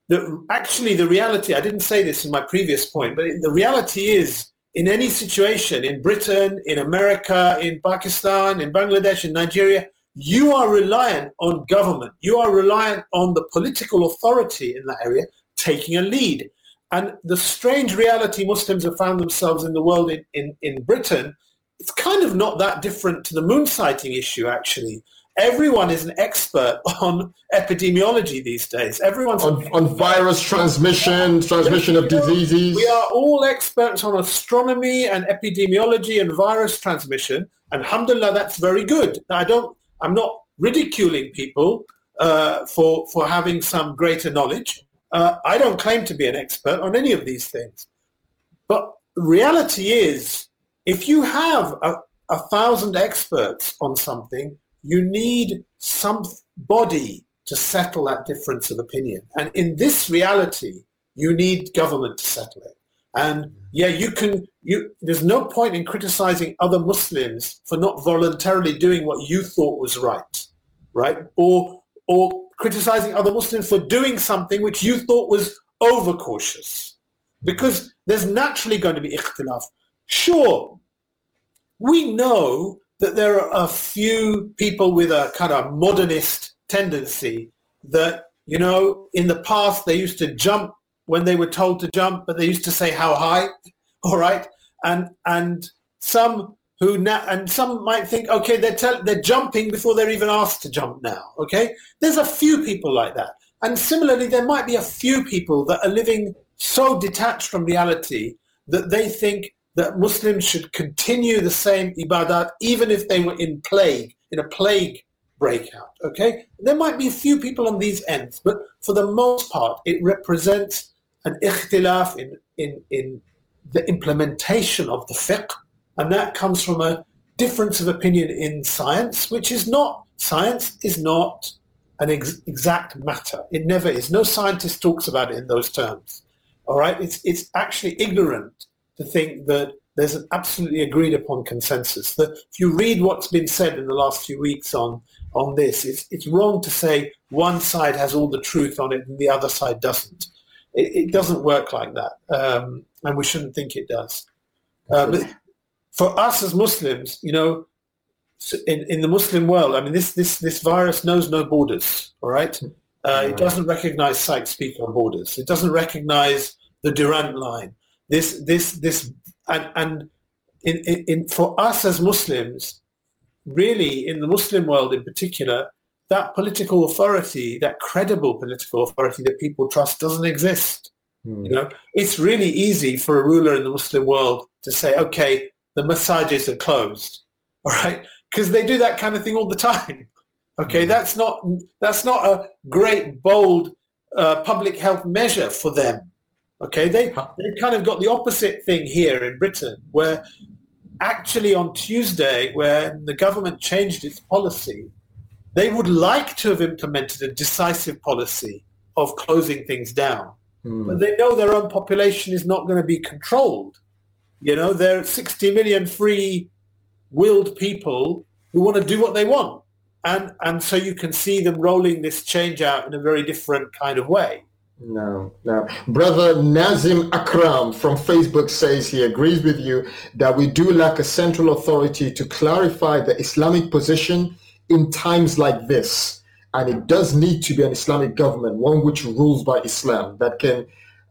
[SPEAKER 2] the actually the reality, I didn't say this in my previous point, but the reality is in any situation in Britain, in America, in Pakistan, in Bangladesh, in Nigeria, you are reliant on government. You are reliant on the political authority in that area taking a lead. And the strange reality Muslims have found themselves in the world in, in, in Britain, it's kind of not that different to the moon sighting issue, actually. Everyone is an expert [LAUGHS] on epidemiology these days. Everyone's
[SPEAKER 1] on, on virus transmission, transmission of diseases.
[SPEAKER 2] We are all experts on astronomy and epidemiology and virus transmission. And alhamdulillah, that's very good. I don't I'm not ridiculing people uh, for, for having some greater knowledge. Uh, I don't claim to be an expert on any of these things. But reality is, if you have a, a thousand experts on something, you need somebody to settle that difference of opinion. And in this reality, you need government to settle it. And yeah, you can. You there's no point in criticizing other Muslims for not voluntarily doing what you thought was right, right? Or or criticizing other Muslims for doing something which you thought was overcautious, because there's naturally going to be ikhtilaf. Sure, we know that there are a few people with a kind of modernist tendency that you know in the past they used to jump when they were told to jump, but they used to say how high. [LAUGHS] All right, and and some who now and some might think, okay, they're tell, they're jumping before they're even asked to jump now. Okay, there's a few people like that, and similarly, there might be a few people that are living so detached from reality that they think that Muslims should continue the same ibadat even if they were in plague, in a plague breakout. Okay, there might be a few people on these ends, but for the most part, it represents an ikhtilaf in, in, in the implementation of the fiqh, and that comes from a difference of opinion in science, which is not, science is not an ex- exact matter. It never is. No scientist talks about it in those terms. All right? It's, it's actually ignorant to think that there's an absolutely agreed upon consensus. That if you read what's been said in the last few weeks on, on this, it's, it's wrong to say one side has all the truth on it and the other side doesn't. It, it doesn't work like that, um, and we shouldn't think it does. Um, for us as Muslims, you know, in, in the Muslim world, I mean, this, this, this virus knows no borders, all right? Mm. Uh, it mm-hmm. doesn't recognize Sykes-Picot on borders. It doesn't recognize the Durand line. This, this, this, and, and in, in, in, for us as Muslims, really in the Muslim world in particular, that political authority, that credible political authority that people trust doesn't exist. Mm. You know, it's really easy for a ruler in the Muslim world to say, okay, the masajid are closed. All [LAUGHS] right. Because they do that kind of thing all the time. [LAUGHS] Okay. Mm. That's not, that's not a great, bold uh, public health measure for them. Okay. They, they kind of got the opposite thing here in Britain where actually on Tuesday, when the government changed its policy, they would like to have implemented a decisive policy of closing things down, mm. but they know their own population is not going to be controlled. You know, there are 60 million free willed people who want to do what they want. And, and so you can see them rolling this change out in a very different kind of way.
[SPEAKER 1] No, no. Brother Nazim Akram from Facebook says he agrees with you that we do lack a central authority to clarify the Islamic position in times like this. And it does need to be an Islamic government, one which rules by Islam, that can.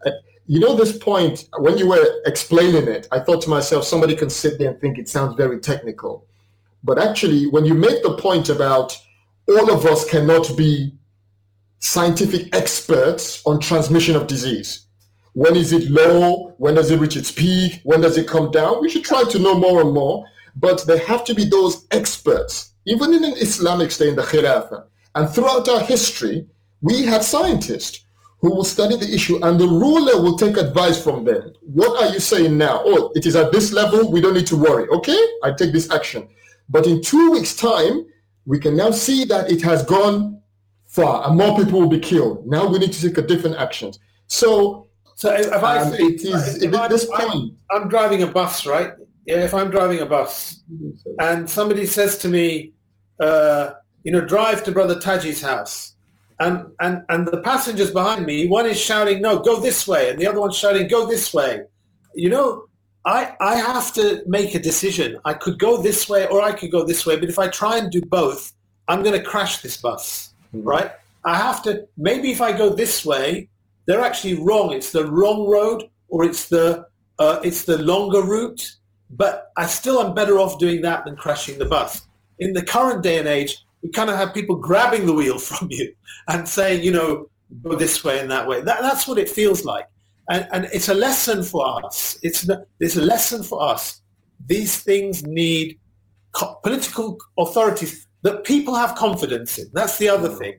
[SPEAKER 1] Uh, you know, this point, when you were explaining it, I thought to myself, somebody can sit there and think it sounds very technical. But actually, when you make the point about all of us cannot be scientific experts on transmission of disease, when is it low? When does it reach its peak? When does it come down? We should try to know more and more. But there have to be those experts even in an Islamic state, in the Khilafah, and throughout our history, we have scientists who will study the issue and the ruler will take advice from them. What are you saying now? Oh, it is at this level, we don't need to worry. Okay, I take this action. But in two weeks' time, we can now see that it has gone far and more people will be killed. Now we need to take a different actions.
[SPEAKER 2] So, so if I um, see, it is if I, this point. I'm, I'm driving a bus, right? Yeah, if I'm driving a bus and somebody says to me, uh, you know, drive to Brother Taji's house. And, and, and the passengers behind me, one is shouting, no, go this way. And the other one's shouting, go this way. You know, I, I have to make a decision. I could go this way or I could go this way. But if I try and do both, I'm going to crash this bus, mm-hmm. right? I have to, maybe if I go this way, they're actually wrong. It's the wrong road or it's the, uh, it's the longer route. But I still am better off doing that than crashing the bus in the current day and age, we kind of have people grabbing the wheel [LAUGHS] from you and saying, you know, go this way and that way. That, that's what it feels like. And, and it's a lesson for us. It's, it's a lesson for us. These things need co- political authorities that people have confidence in. That's the other thing.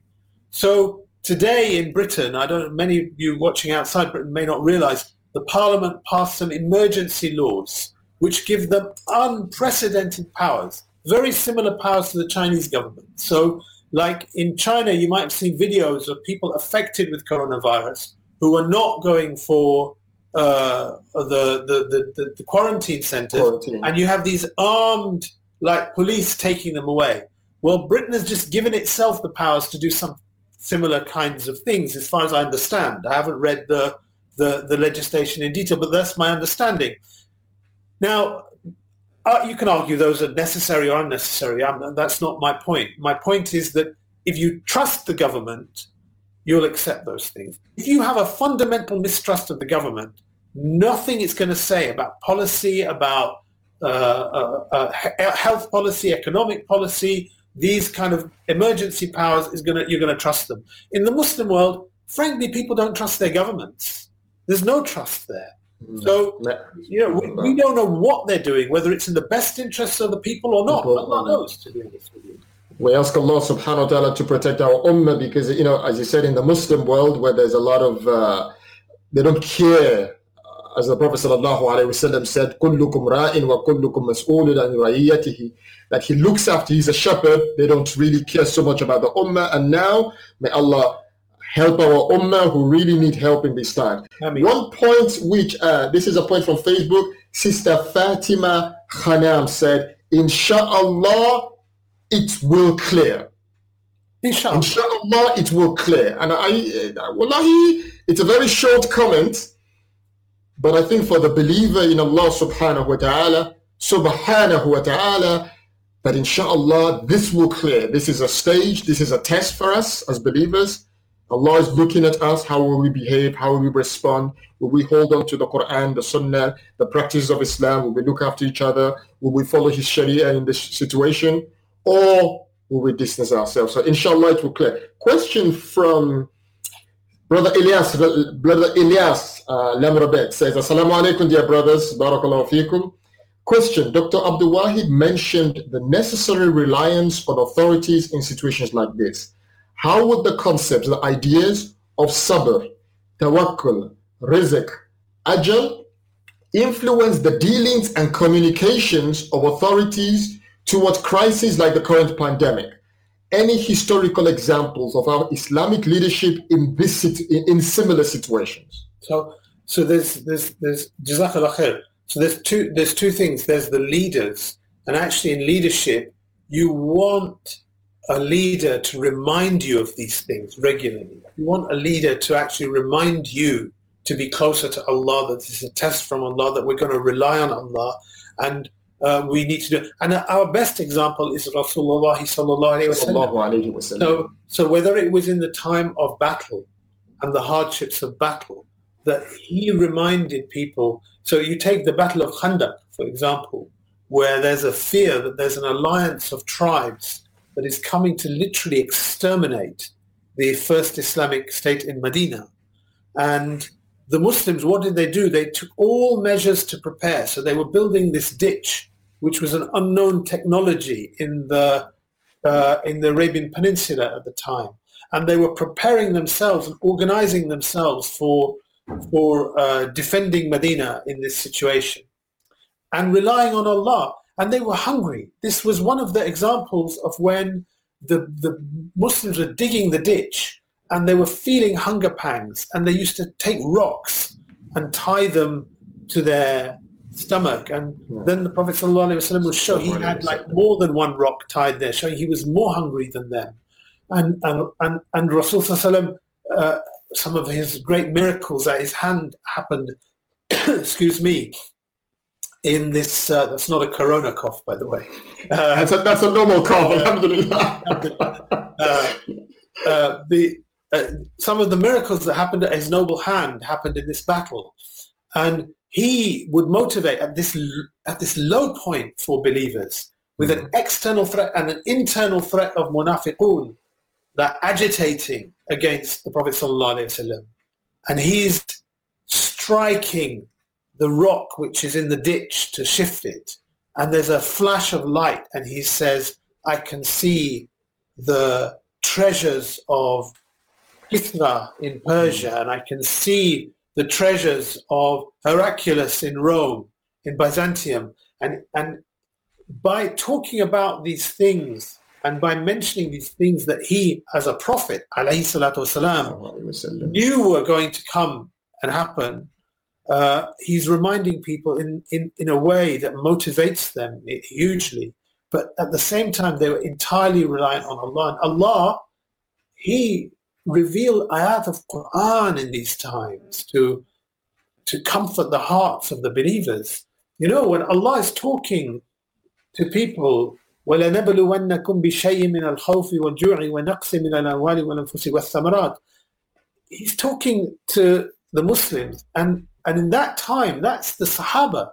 [SPEAKER 2] So today in Britain, I don't. Many of you watching outside Britain may not realise the Parliament passed some emergency laws which give them unprecedented powers very similar powers to the Chinese government. So like in China, you might have seen videos of people affected with coronavirus who are not going for uh, the, the, the, the, quarantine centers, quarantine. and you have these armed like police taking them away. Well, Britain has just given itself the powers to do some similar kinds of things, as far as I understand. I haven't read the, the, the legislation in detail, but that's my understanding. Now, uh, you can argue those are necessary or unnecessary. I'm, that's not my point. My point is that if you trust the government, you'll accept those things. If you have a fundamental mistrust of the government, nothing it's going to say about policy, about uh, uh, uh health policy, economic policy, these kind of emergency powers is going to you're going to trust them. In the Muslim world, frankly, people don't trust their governments. There's no trust there. So, you know, we, we, don't know what they're doing, whether it's in the best interests of the people or not. Allah knows, to be honest with you.
[SPEAKER 1] We ask Allah subhanahu wa ta'ala to protect our ummah because, you know, as you said, in the Muslim world where there's a lot of, uh, they don't care. Uh, as the Prophet sallallahu alaihi wasallam said, "Kullukum ra'in wa kullukum an that he looks after. He's a shepherd. They don't really care so much about the ummah. And now, may Allah help our ummah who really need help in this time. One point which, uh, this is a point from Facebook, Sister Fatima Khanam said, Inshallah, it will clear. Inshallah. Inshallah, it will clear. And I, uh, wallahi, it's a very short comment, but I think for the believer in Allah subhanahu wa ta'ala, subhanahu wa ta'ala, that inshallah this will clear. This is a stage, this is a test for us as believers Allah is looking at us. How will we behave? How will we respond? Will we hold on to the Quran, the Sunnah, the practice of Islam? Will we look after each other? Will we follow His Sharia in this situation? Or will we distance ourselves? So inshallah, it will clear. Question from Brother Elias, Brother Elias uh, Lamrabek says, Assalamu alaikum, dear brothers. Barakallahu fikum. Question, Dr. Abdul Wahid mentioned the necessary reliance on authorities in situations like this how would the concepts, the ideas of sabr, tawakkul, rizq, ajal influence the dealings and communications of authorities towards crises like the current pandemic? Any historical examples of our Islamic leadership in this in similar situations?
[SPEAKER 2] So, so there's there's there's jazakallah khair. So there's two there's two things. There's the leaders, and actually in leadership, you want a leader to remind you of these things regularly. You want a leader to actually remind you to be closer to Allah, that this is a test from Allah, that we're going to rely on Allah, and uh, we need to do. And our best example is Rasulullah sallallahu alaihi wasallam. So, so whether it was in the time of battle and the hardships of battle, that he reminded people. So you take the Battle of Khandaq, for example, where there's a fear that there's an alliance of tribes that is coming to literally exterminate the first Islamic state in Medina. And the Muslims, what did they do? They took all measures to prepare. So they were building this ditch, which was an unknown technology in the, uh, in the Arabian Peninsula at the time. And they were preparing themselves and organizing themselves for, for uh, defending Medina in this situation and relying on Allah and they were hungry. This was one of the examples of when the, the Muslims were digging the ditch and they were feeling hunger pangs and they used to take rocks and tie them to their stomach and yeah. then the Prophet ﷺ would show he had like more than one rock tied there showing he was more hungry than them and and and, and Rasul ﷺ, uh, some of his great miracles at his hand happened [COUGHS] excuse me in this. Uh, that's not a corona cough, by the way.
[SPEAKER 1] Uh, that's, a, that's a normal cough.
[SPEAKER 2] [LAUGHS] Uh, uh, the uh, some of the miracles that happened at his noble hand happened in this battle, and he would motivate at this at this low point for believers with an hmm. external threat and an internal threat of munafiqun that agitating against the Prophet ﷺ, and he's striking the rock which is in the ditch to shift it. And there's a flash of light, and he says, I can see the treasures of Kithra in Persia, and I can see the treasures of Heraclius in Rome, in Byzantium. And, and by talking about these things and by mentioning these things that he, as a prophet, والسلام, knew were going to come and happen, uh, he's reminding people in, in, in a way that motivates them hugely. But at the same time, they were entirely reliant on Allah. And Allah, He revealed ayat of Quran in these times to, to comfort the hearts of the believers. You know, when Allah is talking to people, وَلَنَبْلُوَنَّكُمْ بِشَيْءٍ مِنَ الْخَوْفِ وَالْجُوعِ وَنَقْصٍ مِنَ الْأَمْوَالِ وَالْأَنفُسِ وَالثَّمَرَاتِ He's talking to the Muslims and and in that time, that's the Sahaba.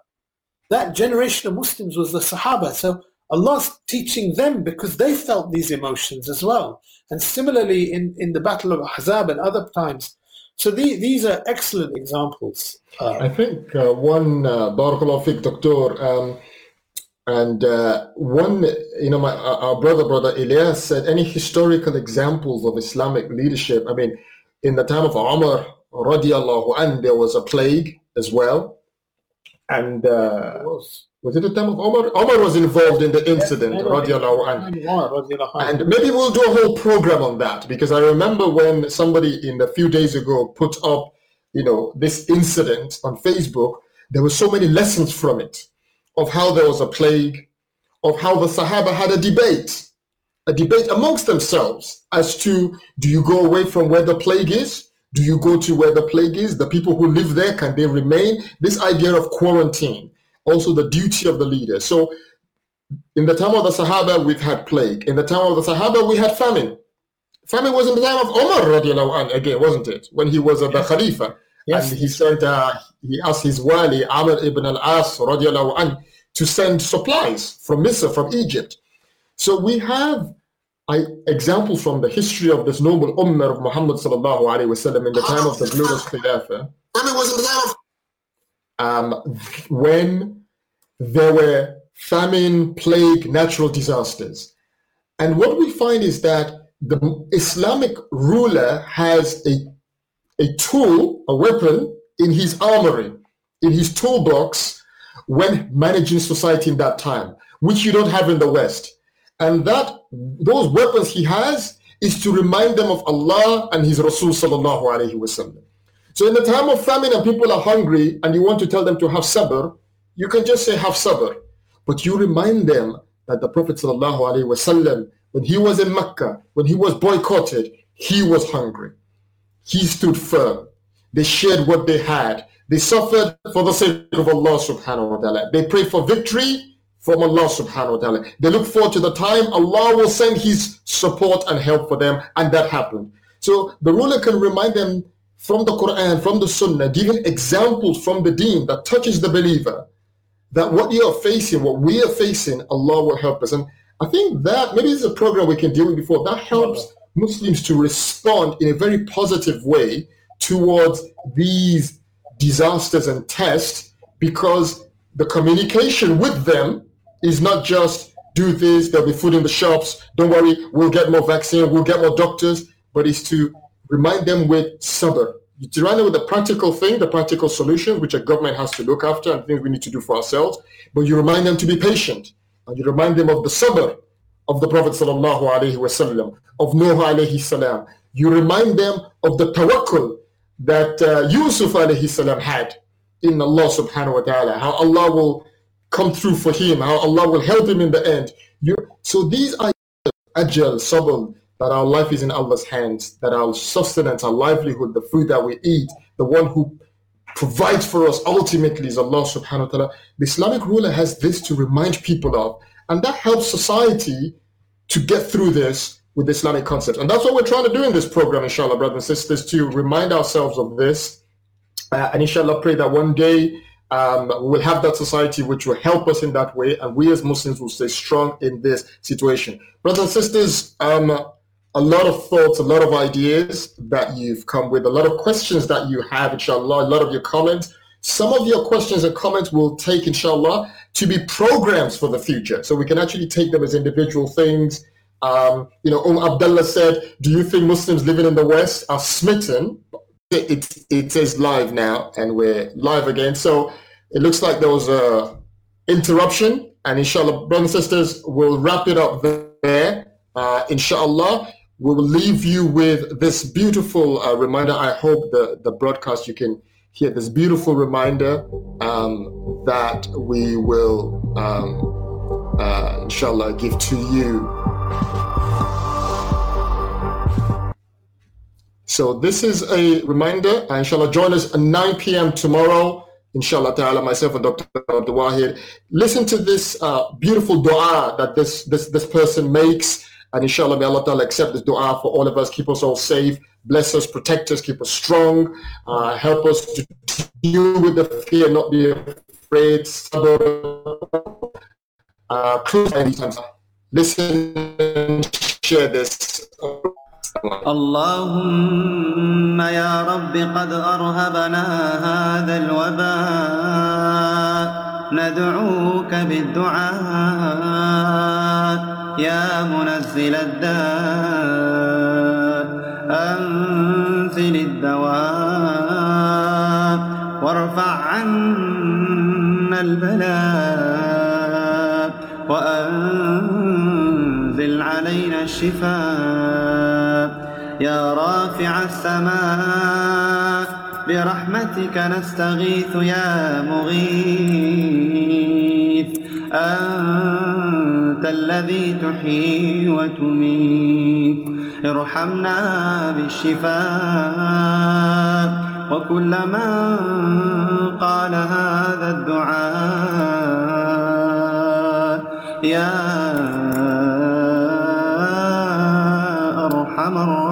[SPEAKER 2] That generation of Muslims was the Sahaba. So Allah's teaching them because they felt these emotions as well. And similarly in, in the Battle of Ahzab and other times. So the, these are excellent examples.
[SPEAKER 1] Uh, I think uh, one, uh, Doctor, um, and uh, one, you know, my, our brother, brother Ilyas said, any historical examples of Islamic leadership? I mean, in the time of Umar, radiallahu an, there was a plague as well. And uh, was. was. it the time of Omar? Omar was involved in the incident, yes, radiallahu an. And maybe we'll do a whole program on that because I remember when somebody in a few days ago put up, you know, this incident on Facebook, there were so many lessons from it of how there was a plague, of how the Sahaba had a debate, a debate amongst themselves as to do you go away from where the plague is do you go to where the plague is? The people who live there, can they remain? This idea of quarantine, also the duty of the leader. So in the time of the Sahaba, we've had plague. In the time of the Sahaba, we had famine. Famine was in the time of Omar radiallahu anh, again, wasn't it? When he was at the Khalifa. Yes. And he sent, uh, he asked his wali, Amr ibn al-As radiallahu anh, to send supplies from Misr, from Egypt. So we have I, example from the history of this noble ummah of Muhammad sallallahu alaihi wasallam in the time of the glorious Khilafah. When it was in the um, when there were famine, plague, natural disasters. And what we find is that the Islamic ruler has a, a tool, a weapon in his armory, in his toolbox when managing society in that time, which you don't have in the West. And that those weapons he has is to remind them of Allah and His Rasul sallallahu alaihi wasallam. So in the time of famine and people are hungry and you want to tell them to have sabr, you can just say have sabr. But you remind them that the Prophet sallallahu alaihi wasallam, when he was in Mecca, when he was boycotted, he was hungry. He stood firm. They shared what they had. They suffered for the sake of Allah subhanahu wa ta'ala. They prayed for victory from Allah subhanahu wa ta'ala. They look forward to the time Allah will send His support and help for them, and that happened. So the ruler can remind them from the Quran, from the Sunnah, giving examples from the deen that touches the believer, that what you are facing, what we are facing, Allah will help us. And I think that maybe it's a program we can deal with before that helps Muslims to respond in a very positive way towards these disasters and tests because the communication with them is not just do this, there'll be food in the shops, don't worry, we'll get more vaccine, we'll get more doctors, but it's to remind them with You To them with the practical thing, the practical solution, which a government has to look after and things we need to do for ourselves, but you remind them to be patient and you remind them of the sabr of the Prophet sallallahu alaihi wasallam, of Nuh alaihi salam. You remind them of the tawakkul that uh, Yusuf alaihi salam had in Allah subhanahu wa ta'ala, how Allah will come through for him, how Allah will help him in the end. You, so these are ajal, subtle that our life is in Allah's hands, that our sustenance, our livelihood, the food that we eat, the one who provides for us ultimately is Allah subhanahu wa ta'ala. The Islamic ruler has this to remind people of, and that helps society to get through this with Islamic concepts. And that's what we're trying to do in this program, inshallah, brothers and sisters, to remind ourselves of this. Uh, and inshallah, pray that one day um, we will have that society which will help us in that way, and we as Muslims will stay strong in this situation. Brothers and sisters, um, a lot of thoughts, a lot of ideas that you've come with, a lot of questions that you have, inshallah, a lot of your comments. Some of your questions and comments will take, inshallah, to be programs for the future. So we can actually take them as individual things. Um, you know, Um Abdullah said, Do you think Muslims living in the West are smitten it, it says live now and we're live again. So it looks like there was a interruption and inshallah, brothers and sisters, we'll wrap it up there. Uh, inshallah, we will leave you with this beautiful uh, reminder. I hope the, the broadcast you can hear this beautiful reminder um, that we will, um, uh, inshallah, give to you. So this is a reminder. Inshallah, join us at 9 p.m. tomorrow. Inshallah ta'ala, myself and Dr. Abdul Wahid. Listen to this uh, beautiful dua that this, this, this person makes. And inshallah, may Allah ta'ala accept this dua for all of us. Keep us all safe. Bless us, protect us, keep us strong. Uh, help us to deal with the fear, not be afraid. Uh, listen, share this. اللهم يا رب قد أرهبنا هذا الوباء ندعوك بالدعاء يا منزل الداء أنزل الدواء وارفع عنا البلاء وأنزل علينا الشفاء يا رافع السماء
[SPEAKER 3] برحمتك نستغيث يا مغيث أنت الذي تحيي وتميت ارحمنا بالشفاء وكل من قال هذا الدعاء يا أرحم الراحمين